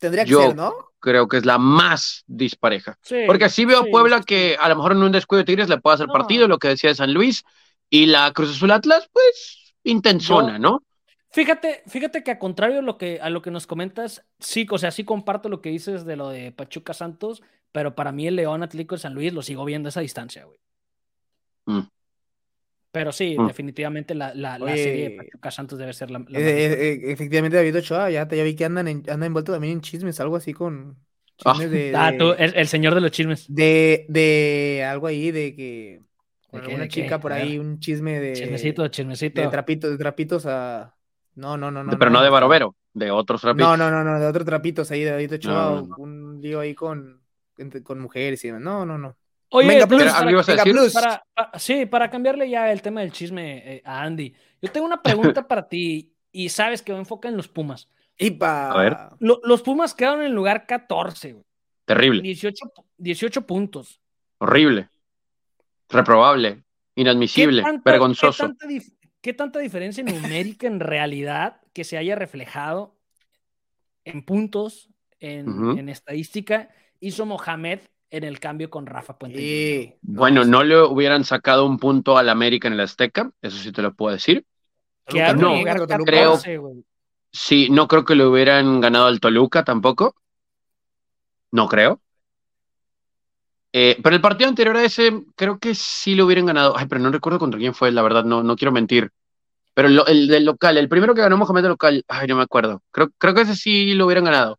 Tendría que ser, ¿no? Creo que es la más dispareja. Porque así veo a Puebla que a lo mejor en un descuido de Tigres le puede hacer partido, lo que decía de San Luis, y la Cruz Azul Atlas, pues intensona, ¿no? Fíjate, fíjate que a contrario a lo que, a lo que nos comentas, sí, o sea, sí comparto lo que dices de lo de Pachuca Santos, pero para mí el León Atlético de San Luis lo sigo viendo a esa distancia, güey. Mm. Pero sí, mm. definitivamente la, la, serie de Pachuca Santos debe ser la. Eh, eh, eh, efectivamente, David Ochoa, ya, ya vi que andan, en, andan envuelto también en chismes, algo así con. Ah. Chismes de, ah, tú, el, señor de los chismes. De, de algo ahí, de que. una chica por ahí, un chisme de. Chismecito, chismecito. De trapitos, de trapitos a. No, no, no, no. Pero no, de Barovero, de otros trapitos. No, no, no, no, de otros trapitos ahí, de David Ochoa, un lío ahí con, con mujeres y demás. No, no, no. Oye, para, sí, para cambiarle ya el tema del chisme eh, a Andy. Yo tengo una pregunta para ti y sabes que me enfoca en los Pumas. Y para... A ver. los Pumas quedaron en el lugar 14. Terrible. 18, 18 puntos. Horrible. Reprobable. Inadmisible. vergonzoso. ¿qué tanta, diferencia numérica en realidad que se haya reflejado en puntos, en, en estadística, hizo Mohamed en el cambio con Rafa Puente. bueno, no le hubieran sacado un punto al América en el Azteca, eso sí te lo puedo decir. no, creo, sí, no creo que le hubieran ganado al Toluca tampoco. No creo. Eh, pero el partido anterior a ese, creo que sí lo hubieran ganado. Ay, pero no recuerdo contra quién fue, la verdad, no, no quiero mentir. Pero el, del local, el primero que ganó Mohamed del local, ay, no me acuerdo. Creo, creo que ese sí lo hubieran ganado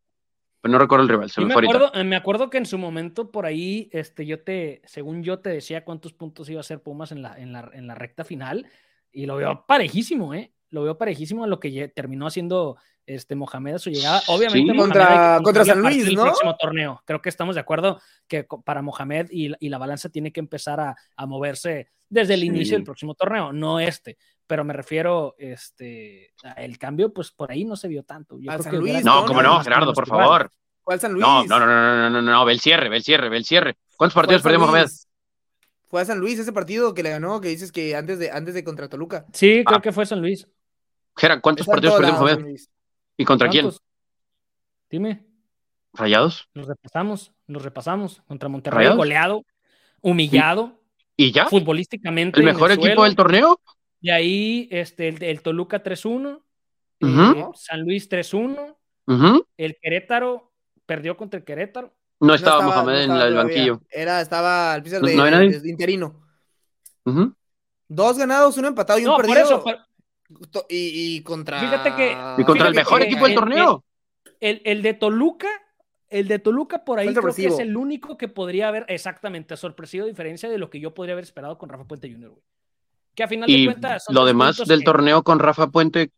no recuerdo el rival. me, acuerdo, eh, me acuerdo que en su momento por ahí, este, yo te, según yo te decía cuántos puntos iba a hacer Pumas en la, en la, en la recta final, y lo veo parejísimo, ¿eh? Lo veo parejísimo a lo que terminó haciendo este Mohamed a su llegada. Obviamente contra, contra San Luis, ¿no? El próximo torneo. Creo que estamos de acuerdo que para Mohamed y, y la balanza tiene que empezar a, a moverse desde el inicio del próximo torneo, no este pero me refiero, este, el cambio, pues por ahí no se vio tanto. Yo San Luis, no, como no, Gerardo, por favor. ¿Cuál San Luis? No, no, no, no, no, no, no, ve el cierre, ve el cierre, ve el cierre. ¿Cuántos partidos perdió Mohamed? Fue a San Luis ese partido que le ganó, que dices que antes de, antes de contra Toluca. Sí, creo ah. que fue San Luis. Gera, ¿cuántos partidos perdió Mohamed? ¿Y contra quién? Dime. ¿Rayados? Los repasamos, los repasamos. Contra Monterrey, goleado, humillado. ¿Y, ya? Futbolísticamente. ¿El mejor equipo del torneo? Y ahí este, el, Toluca 3-1, eh, San Luis 3-1, el Querétaro perdió contra el Querétaro. No estaba, Mohamed en el banquillo. Era, estaba al piso de, interino. Dos ganados, uno empatado y un perdido. y, contra. Fíjate que. Y contra el mejor equipo del torneo. El, el, de Toluca, el de Toluca por ahí creo que es el único que podría haber exactamente sorpresivo, a diferencia de lo que yo podría haber esperado con Rafa Puente Jr., güey. Que a final de cuentas. lo demás del torneo con Rafa Puente,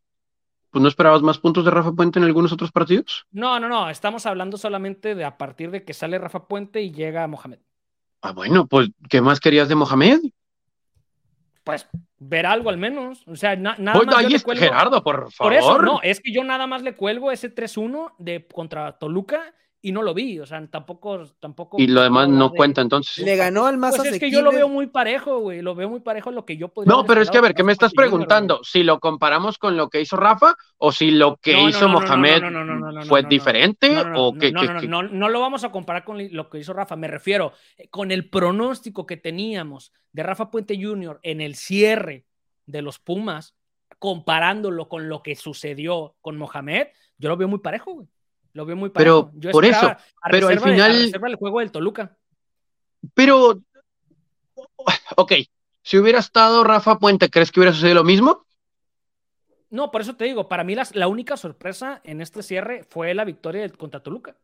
pues no esperabas más puntos de Rafa Puente en algunos otros partidos. No, no, no. Estamos hablando solamente de a partir de que sale Rafa Puente y llega Mohamed. Ah, bueno, pues, ¿qué más querías de Mohamed? Pues ver algo al menos. O sea, nada más. Ahí está Gerardo, por favor. Por eso, no, es que yo nada más le cuelgo ese 3-1 de contra Toluca y no lo vi, o sea, tampoco, tampoco. Y lo demás no cuenta entonces. Le ganó al más pues es que yo lo veo muy parejo, güey, lo veo muy parejo lo que yo podría. No, pero es que a ver, ¿qué me estás preguntando? ¿Si lo comparamos con lo que hizo Rafa o si lo que hizo Mohamed fue diferente o qué? No, no, no, no, lo vamos a comparar con lo que hizo Rafa, me refiero eh, con el pronóstico que teníamos de Rafa Puente Jr. en el cierre de los Pumas, comparándolo con lo que sucedió con Mohamed, yo lo veo muy parejo, güey. Lo veo muy parejo. Pero por eso, pero al final. el juego del Toluca. Pero, ok, si hubiera estado Rafa Puente, ¿crees que hubiera sucedido lo mismo? No, por eso te digo, para mí la, única sorpresa en este cierre fue la victoria contra Toluca.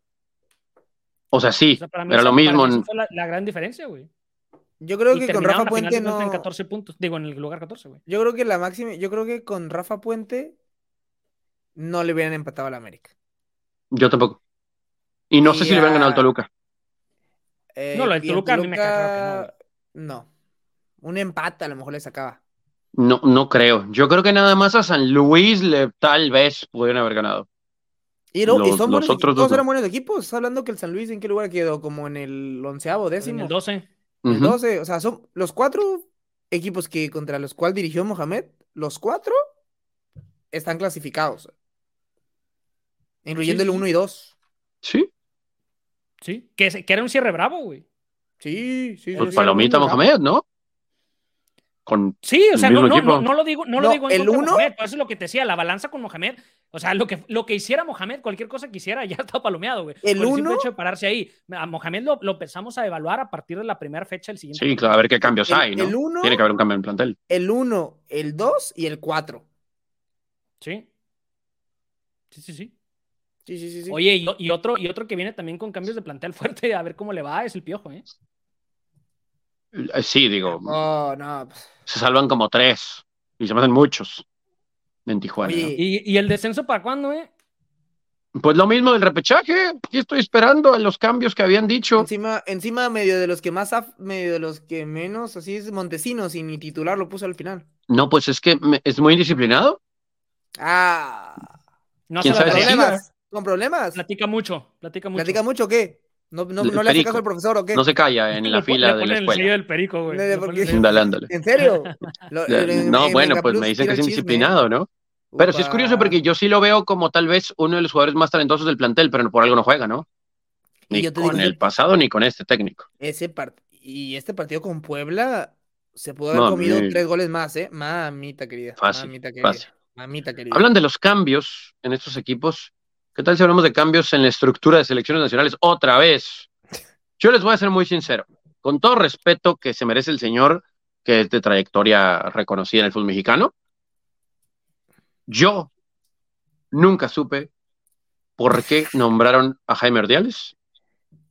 O sea, sí, pero lo mismo. fue la, gran diferencia, güey. Yo creo que con Rafa Puente no. En 14 puntos, digo, en el lugar 14, güey. Yo creo que la máxima, yo creo que con Rafa Puente no le hubieran empatado a la América. Yo tampoco. Y no sé si le hubieran ganado al Toluca. Eh, no, lo del Toluca, a mí me no. No. Un empate a lo mejor le sacaba. No, no creo. Yo creo que nada más a San Luis le tal vez pudieran haber ganado. Y, no, son buenos equipos, todos eran buenos equipos. Estás hablando que el San Luis en qué lugar quedó, como en el onceavo, décimo. En el 12. El 12. O sea, son los cuatro equipos que contra los cuales dirigió Mohamed, los cuatro están clasificados. Incluyendo el 1 y 2. Sí. Sí. Que, que, era un cierre bravo, güey. Sí, sí. El Palomita Mohamed, ¿no? con Sí, o sea, no, no, no, lo digo, no, lo digo en el uno, Mohamed, eso es lo que te decía, la balanza con Mohamed, o sea, lo que, lo que hiciera Mohamed, cualquier cosa que hiciera, ya está palomeado, güey. El uno. El hecho de pararse ahí. A Mohamed lo, lo, empezamos a evaluar a partir de la primera fecha del siguiente. Sí, claro, a ver qué cambios el, hay, ¿no? El uno, Tiene que haber un cambio en el plantel. El 1, el 2 y el 4. Sí. Sí, sí, sí. Sí, sí, sí, sí. Oye, y, y, otro, y otro que viene también con cambios de plantel fuerte, a ver cómo le va, es el piojo, ¿eh? Sí, digo. Oh, no. pues. Se salvan como tres. Y se me hacen muchos en Tijuana. Oye, ¿Y, ¿Y, el descenso para cuándo, eh? Pues lo mismo del repechaje. Aquí estoy esperando a los cambios que habían dicho. Encima, encima medio de los que más, medio de los que menos, así es Montesinos y ni titular lo puso al final. No, pues es que me, es muy indisciplinado. Ah. No ¿Quién sabe problemas, con problemas. Platica mucho, platica mucho. ¿Platica mucho qué? ¿No, no, no le hace caso al profesor o qué? No se calla en la le, fila le de la escuela. el del perico, güey. Dale, ándale. ¿En serio? Lo, en, no, en bueno, pues me dicen que es indisciplinado, ¿no? Pero sí es curioso porque yo sí lo veo como tal vez uno de los jugadores más talentosos del plantel, pero por algo no juega, ¿no? Ni con el pasado ni con este técnico. Ese part y este partido con Puebla se pudo haber comido mi... tres goles más, ¿eh? Mamita querida. Fácil, mamita querida. Fácil. Mamita querida. Hablan de los cambios en estos equipos. ¿Qué tal si hablamos de cambios en la estructura de selecciones nacionales otra vez? Yo les voy a ser muy sincero, con todo respeto que se merece el señor, que es de trayectoria reconocida en el fútbol mexicano, yo nunca supe por qué nombraron a Jaime Ordiales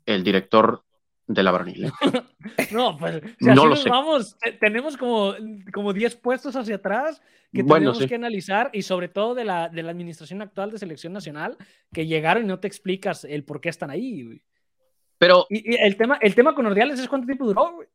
el director de la varonil. ¿eh? no, pues si no lo sé. Vamos, tenemos como, como 10 puestos hacia atrás que Bueno, tenemos sí. que analizar y sobre todo de la, de la administración actual de selección nacional que llegaron y no te explicas el por qué están ahí. güey. Pero Y, y el, tema, el tema con Ordiales es cuánto tiempo duró. güey.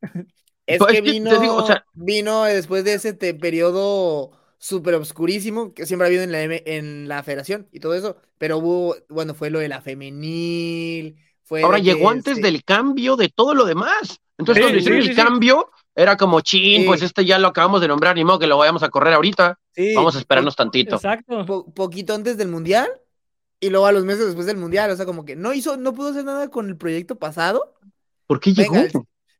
Es Pues que es que vino, digo, o sea- vino después de ese te- periodo súper obscurísimo que siempre ha habido en la, M- en la federación y todo eso, pero hubo, bueno, fue lo de la femenil, fue ahora que llegó antes se- del cambio de todo lo demás. Entonces, Sí, cuando hicieron sí, el sí, sí. cambio, era como, chin, Sí. pues este ya lo acabamos de nombrar, ni modo que lo vayamos a correr ahorita. Sí, Vamos a esperarnos tantito. Exacto. po- poquito antes del mundial y luego a los meses después del mundial, o sea, como que no hizo, no pudo hacer nada con el proyecto pasado. ¿Por qué llegó? Venga,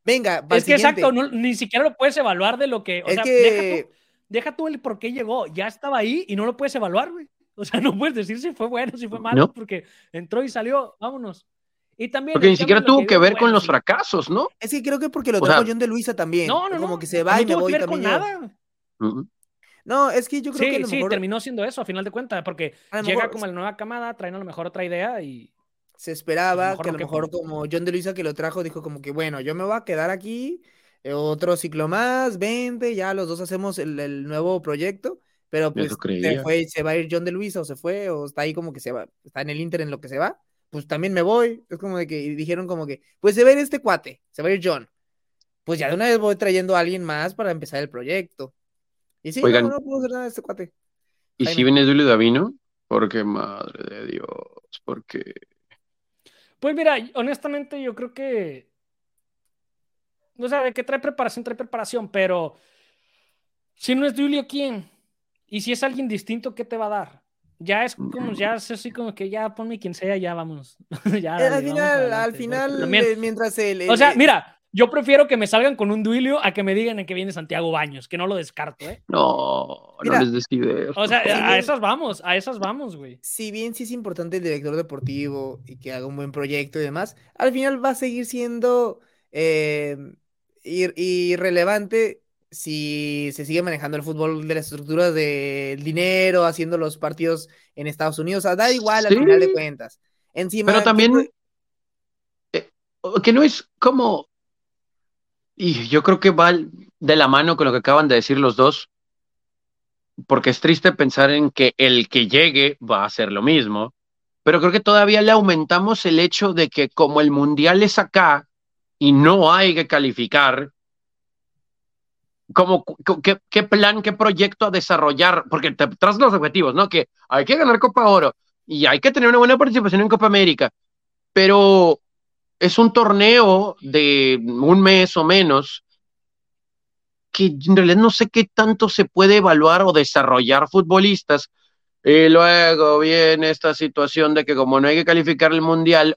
venga, para Es que siguiente. exacto, no- ni siquiera lo puedes evaluar de lo que. O Es sea, que- deja, tú, deja tú el por qué llegó. Ya estaba ahí y no lo puedes evaluar, güey. O sea, no puedes decir si fue bueno, si fue malo, No. porque entró y salió, vámonos. Y también. Porque ni siquiera tuvo que ver bueno, con los sí. fracasos, ¿no? Es que creo que porque lo O trajo sea- John de Luisa también. No, no, como no. que se va no y me tuvo voy que ver con también yo. nada. No, es que yo creo Sí, que a lo sí, mejor terminó siendo eso a final de cuentas, porque A llega mejor- como la nueva camada, traen a lo mejor otra idea y. se esperaba mejor que a no lo mejor como John de Luisa que lo trajo dijo como que bueno, yo me voy a quedar aquí eh, otro ciclo más, 20, ya los dos hacemos el, el nuevo proyecto, pero pues se fue, se va a ir John de Luisa o se fue o está ahí como que se va, está en el Inter en lo que se va, pues también me voy, es como de que y dijeron como que pues se va a ir este cuate, se va a ir John. Pues ya de una vez voy trayendo a alguien más para empezar el proyecto. Y sí, Oigan. no, no pudo hacer nada de este cuate. ¿Y si viene Julio Davino? Porque, madre de Dios, porque... Pues mira, honestamente, yo creo que. O sea, de que trae preparación, trae preparación, pero. Si no es Julio, ¿quién? Y si es alguien distinto, ¿qué te va a dar? Ya es como, ya es así como que ya ponme quien sea, ya Eh, dale, al vamos final, adelante, al final, también- eh, mientras el, o sea, el- mira, yo prefiero que me salgan con un Duilio a que me digan en que viene Santiago Baños, que no lo descarto, ¿eh? No, Mira. no les des ideas. O sea, a esas vamos, a esas vamos, güey. si bien sí es importante el director deportivo y que haga un buen proyecto y demás, al final va a seguir siendo eh, ir- irrelevante si se sigue manejando el fútbol de las estructuras del dinero, haciendo los partidos en Estados Unidos. O sea, da igual al Sí. final de cuentas. Encima, Pero también, O que no es como... Y yo creo que va de la mano con lo que acaban de decir los dos, porque es triste pensar en que el que llegue va a hacer lo mismo, pero creo que todavía le aumentamos el hecho de que como el mundial es acá y no hay que calificar, como qué, qué plan, qué proyecto a desarrollar, porque te tras los objetivos, ¿no? Que hay que ganar Copa Oro y hay que tener una buena participación en Copa América, pero es un torneo de un mes o menos que en realidad no sé qué tanto se puede evaluar o desarrollar futbolistas. Y luego viene esta situación de que como no hay que calificar el mundial,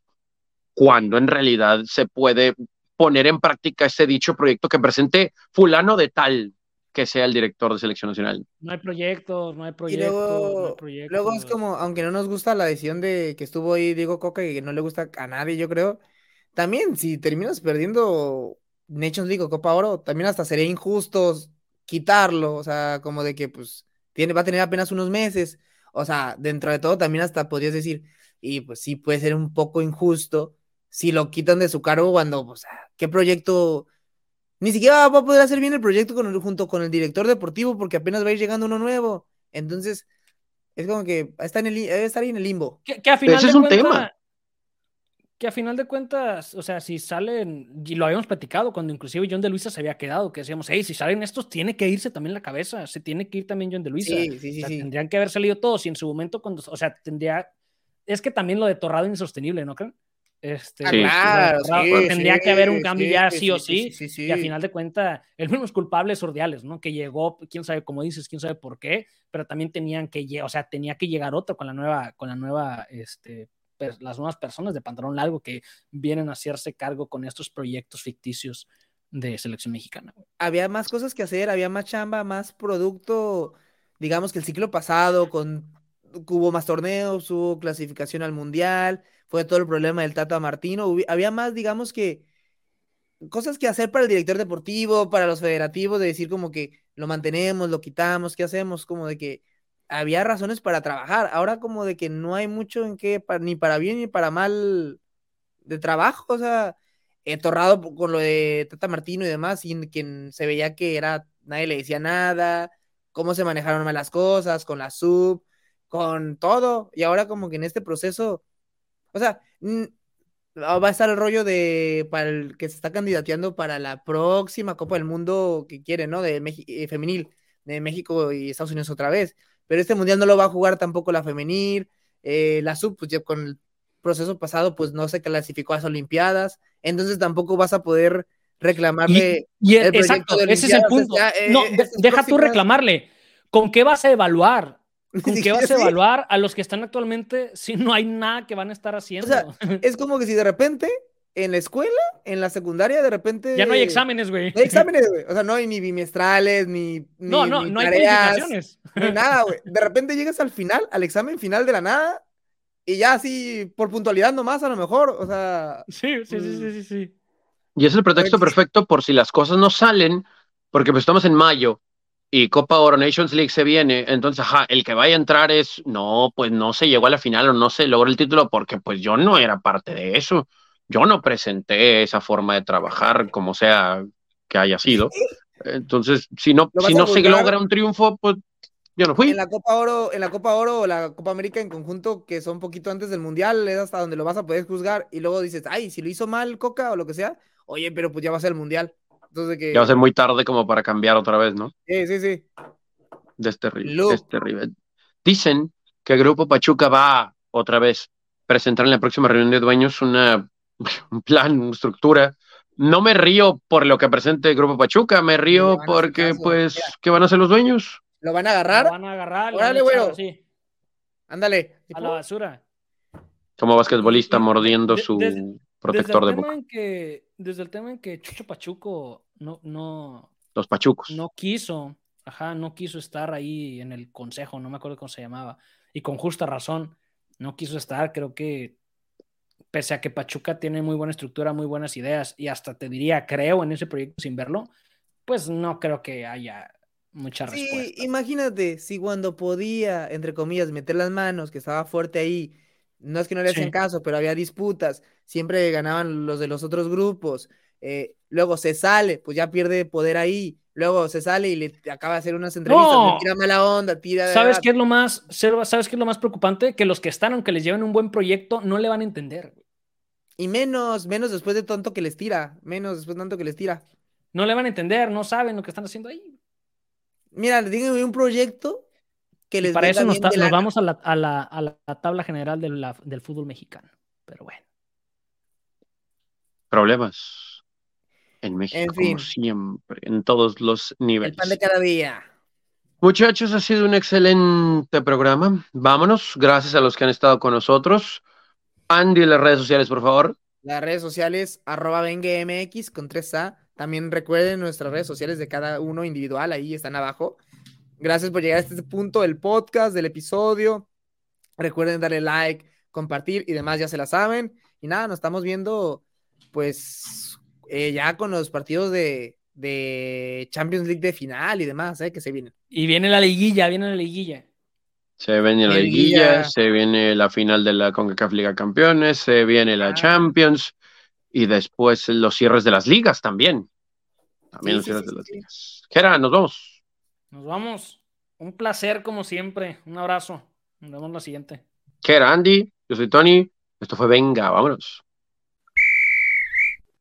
cuando en realidad se puede poner en práctica ese dicho proyecto que presente fulano de tal. que sea el director de selección nacional. No hay proyectos, no hay proyectos. luego, es como, aunque no nos gusta la decisión de que estuvo ahí Diego Coca y que no le gusta a nadie, yo creo, también si terminas perdiendo Nations League o Copa Oro, también hasta sería injusto quitarlo, o sea, como de que pues tiene, va a tener apenas unos meses, o sea, dentro de todo también hasta podrías decir, y pues sí puede ser un poco injusto si lo quitan de su cargo cuando, o sea, ¿qué proyecto? Ni siquiera va a poder hacer bien el proyecto con junto con el director deportivo porque apenas va a ir llegando uno nuevo. Entonces, es como que está en el, debe estar ahí en el limbo. Que, a final es un tema que a final de cuentas, o sea, si salen, y lo habíamos platicado cuando inclusive John de Luisa se había quedado, que decíamos, hey, si salen estos, tiene que irse también la cabeza, se tiene que ir también John de Luisa. Sí, sí, sí, Tendrían que haber salido todos y en su momento cuando, o sea, tendría, es que también lo de Torrado insostenible, ¿no creen? Este, claro, tendría que haber un cambio ya sí, o sí, y a final de cuentas, el mismo es culpable es Ordiales, ¿no? Que llegó, quién sabe cómo dices, quién sabe por qué, pero también tenían que, o sea, tenía que llegar otro con la nueva, con la nueva, este, las nuevas personas de pantalón largo que vienen a hacerse cargo con estos proyectos ficticios de selección mexicana. Había más cosas que hacer, había más chamba, más producto, digamos que el ciclo pasado, con hubo más torneos, hubo clasificación al mundial, fue todo el problema del Tata Martino, había más, digamos que cosas que hacer para el director deportivo, para los federativos, de decir como que lo mantenemos, lo quitamos, ¿qué hacemos? Como de que había razones para trabajar. Ahora como de que no hay mucho en qué, ni para bien ni para mal de trabajo. O sea, he torrado con lo de Tata Martino y demás, y quien se veía que era, nadie le decía nada, cómo se manejaron mal las cosas, con la sub, con todo. Y ahora como que en este proceso, o sea, va a estar el rollo de para el que se está candidateando para la próxima Copa del Mundo que quiere, ¿no? De eh, femenil, de México y Estados Unidos otra vez pero este mundial no lo va a jugar tampoco la femenil, eh, la sub, pues ya con el proceso pasado, pues no se clasificó a las Olimpiadas, entonces tampoco vas a poder reclamarle. Y, exacto, ese es el punto. no, eh, deja tú reclamarle. ¿Con qué vas a evaluar? ¿Con qué vas a evaluar a los que están actualmente si no hay nada que van a estar haciendo? es como que si de repente en la escuela, en la secundaria, de repente. Ya no hay exámenes, güey. No hay exámenes, güey. O sea, no hay ni bimestrales, ni. No, no, no hay calificaciones. Ni nada, güey. De repente llegas al final, al examen final de la nada, y ya así, por puntualidad nomás, a lo mejor. O sea. Sí, sí, sí, sí, sí. sí. Y es el pretexto perfecto por si las cosas no salen, porque pues estamos en mayo y Copa Oro Nations League se viene, entonces, ajá, el que vaya a entrar es, no, pues no se llegó a la final o no se logró el título porque pues yo no era parte de eso yo no presenté esa forma de trabajar, como sea que haya sido. Entonces, si no, si no se logra un triunfo, pues yo no fui. En la Copa Oro, en la Copa Oro o la Copa América en conjunto, que son un poquito antes del Mundial, es hasta donde lo vas a poder juzgar. Y luego dices, ay, si lo hizo mal Coca o lo que sea, oye, pero pues ya va a ser el Mundial. Entonces que... Ya va a ser muy tarde como para cambiar otra vez, ¿no? Sí, sí, sí. Es terrible, es terrible. Dicen que el Grupo Pachuca va otra vez presentar en la próxima reunión de dueños una un plan, una estructura. No me río por lo que presente el Grupo Pachuca, me río porque, pues, ¿qué van a hacer los dueños? ¿Lo van a agarrar? Lo van a agarrar. Órale, güero. Ándale. A la basura. Como basquetbolista mordiendo su protector de boca. desde el tema en que Chucho Pachuco no, no. Los Pachucos. No quiso, ajá, no quiso estar ahí en el consejo, no me acuerdo cómo se llamaba. Y con justa razón, no quiso estar. Creo que pese a que Pachuca tiene muy buena estructura, muy buenas ideas y hasta te diría, creo en ese proyecto sin verlo, pues no creo que haya mucha sí, Imagínate, si cuando podía, entre comillas, meter las manos, que estaba fuerte ahí, no es que no le hacían caso, pero había disputas, siempre ganaban los de los otros grupos, eh, luego se sale, pues ya pierde poder ahí, luego se sale y le acaba de hacer unas entrevistas, tira mala onda, tira. ¿Sabes qué es lo más, sabes qué es lo más preocupante? Que los que están, aunque les lleven un buen proyecto, no le van a entender. Y menos, menos después de tanto que les tira, menos después de tanto que les tira. No le van a entender, no saben lo que están haciendo ahí. Mira, díganme un proyecto que les Para eso nos, vamos a la, tabla general del fútbol mexicano. Pero bueno. Problemas en México, como siempre, en todos los niveles. El pan de cada día. Muchachos, ha sido un excelente programa. Vámonos. Gracias a los que han estado con nosotros. Andy, las redes sociales, por favor. Las redes sociales, arroba MX con 3A, También recuerden nuestras redes sociales de cada uno individual, ahí están abajo. Gracias por llegar a este punto del podcast, del episodio. Recuerden darle like, compartir y demás, ya se la saben. Y nada, nos estamos viendo pues eh, ya con los partidos de, de, Champions League de final y demás, ¿eh? que se vienen. Y viene la liguilla, viene la liguilla. Se viene la liguilla, se viene la final de la CONCACAF Liga Campeones, se viene la ah. Champions y después los cierres de las ligas también. También los cierres de las ligas. Gera, nos vamos. Nos vamos. Un placer como siempre. Un abrazo. Nos vemos la siguiente. Gera, Andy, yo soy Tony. Esto fue Venga, vámonos.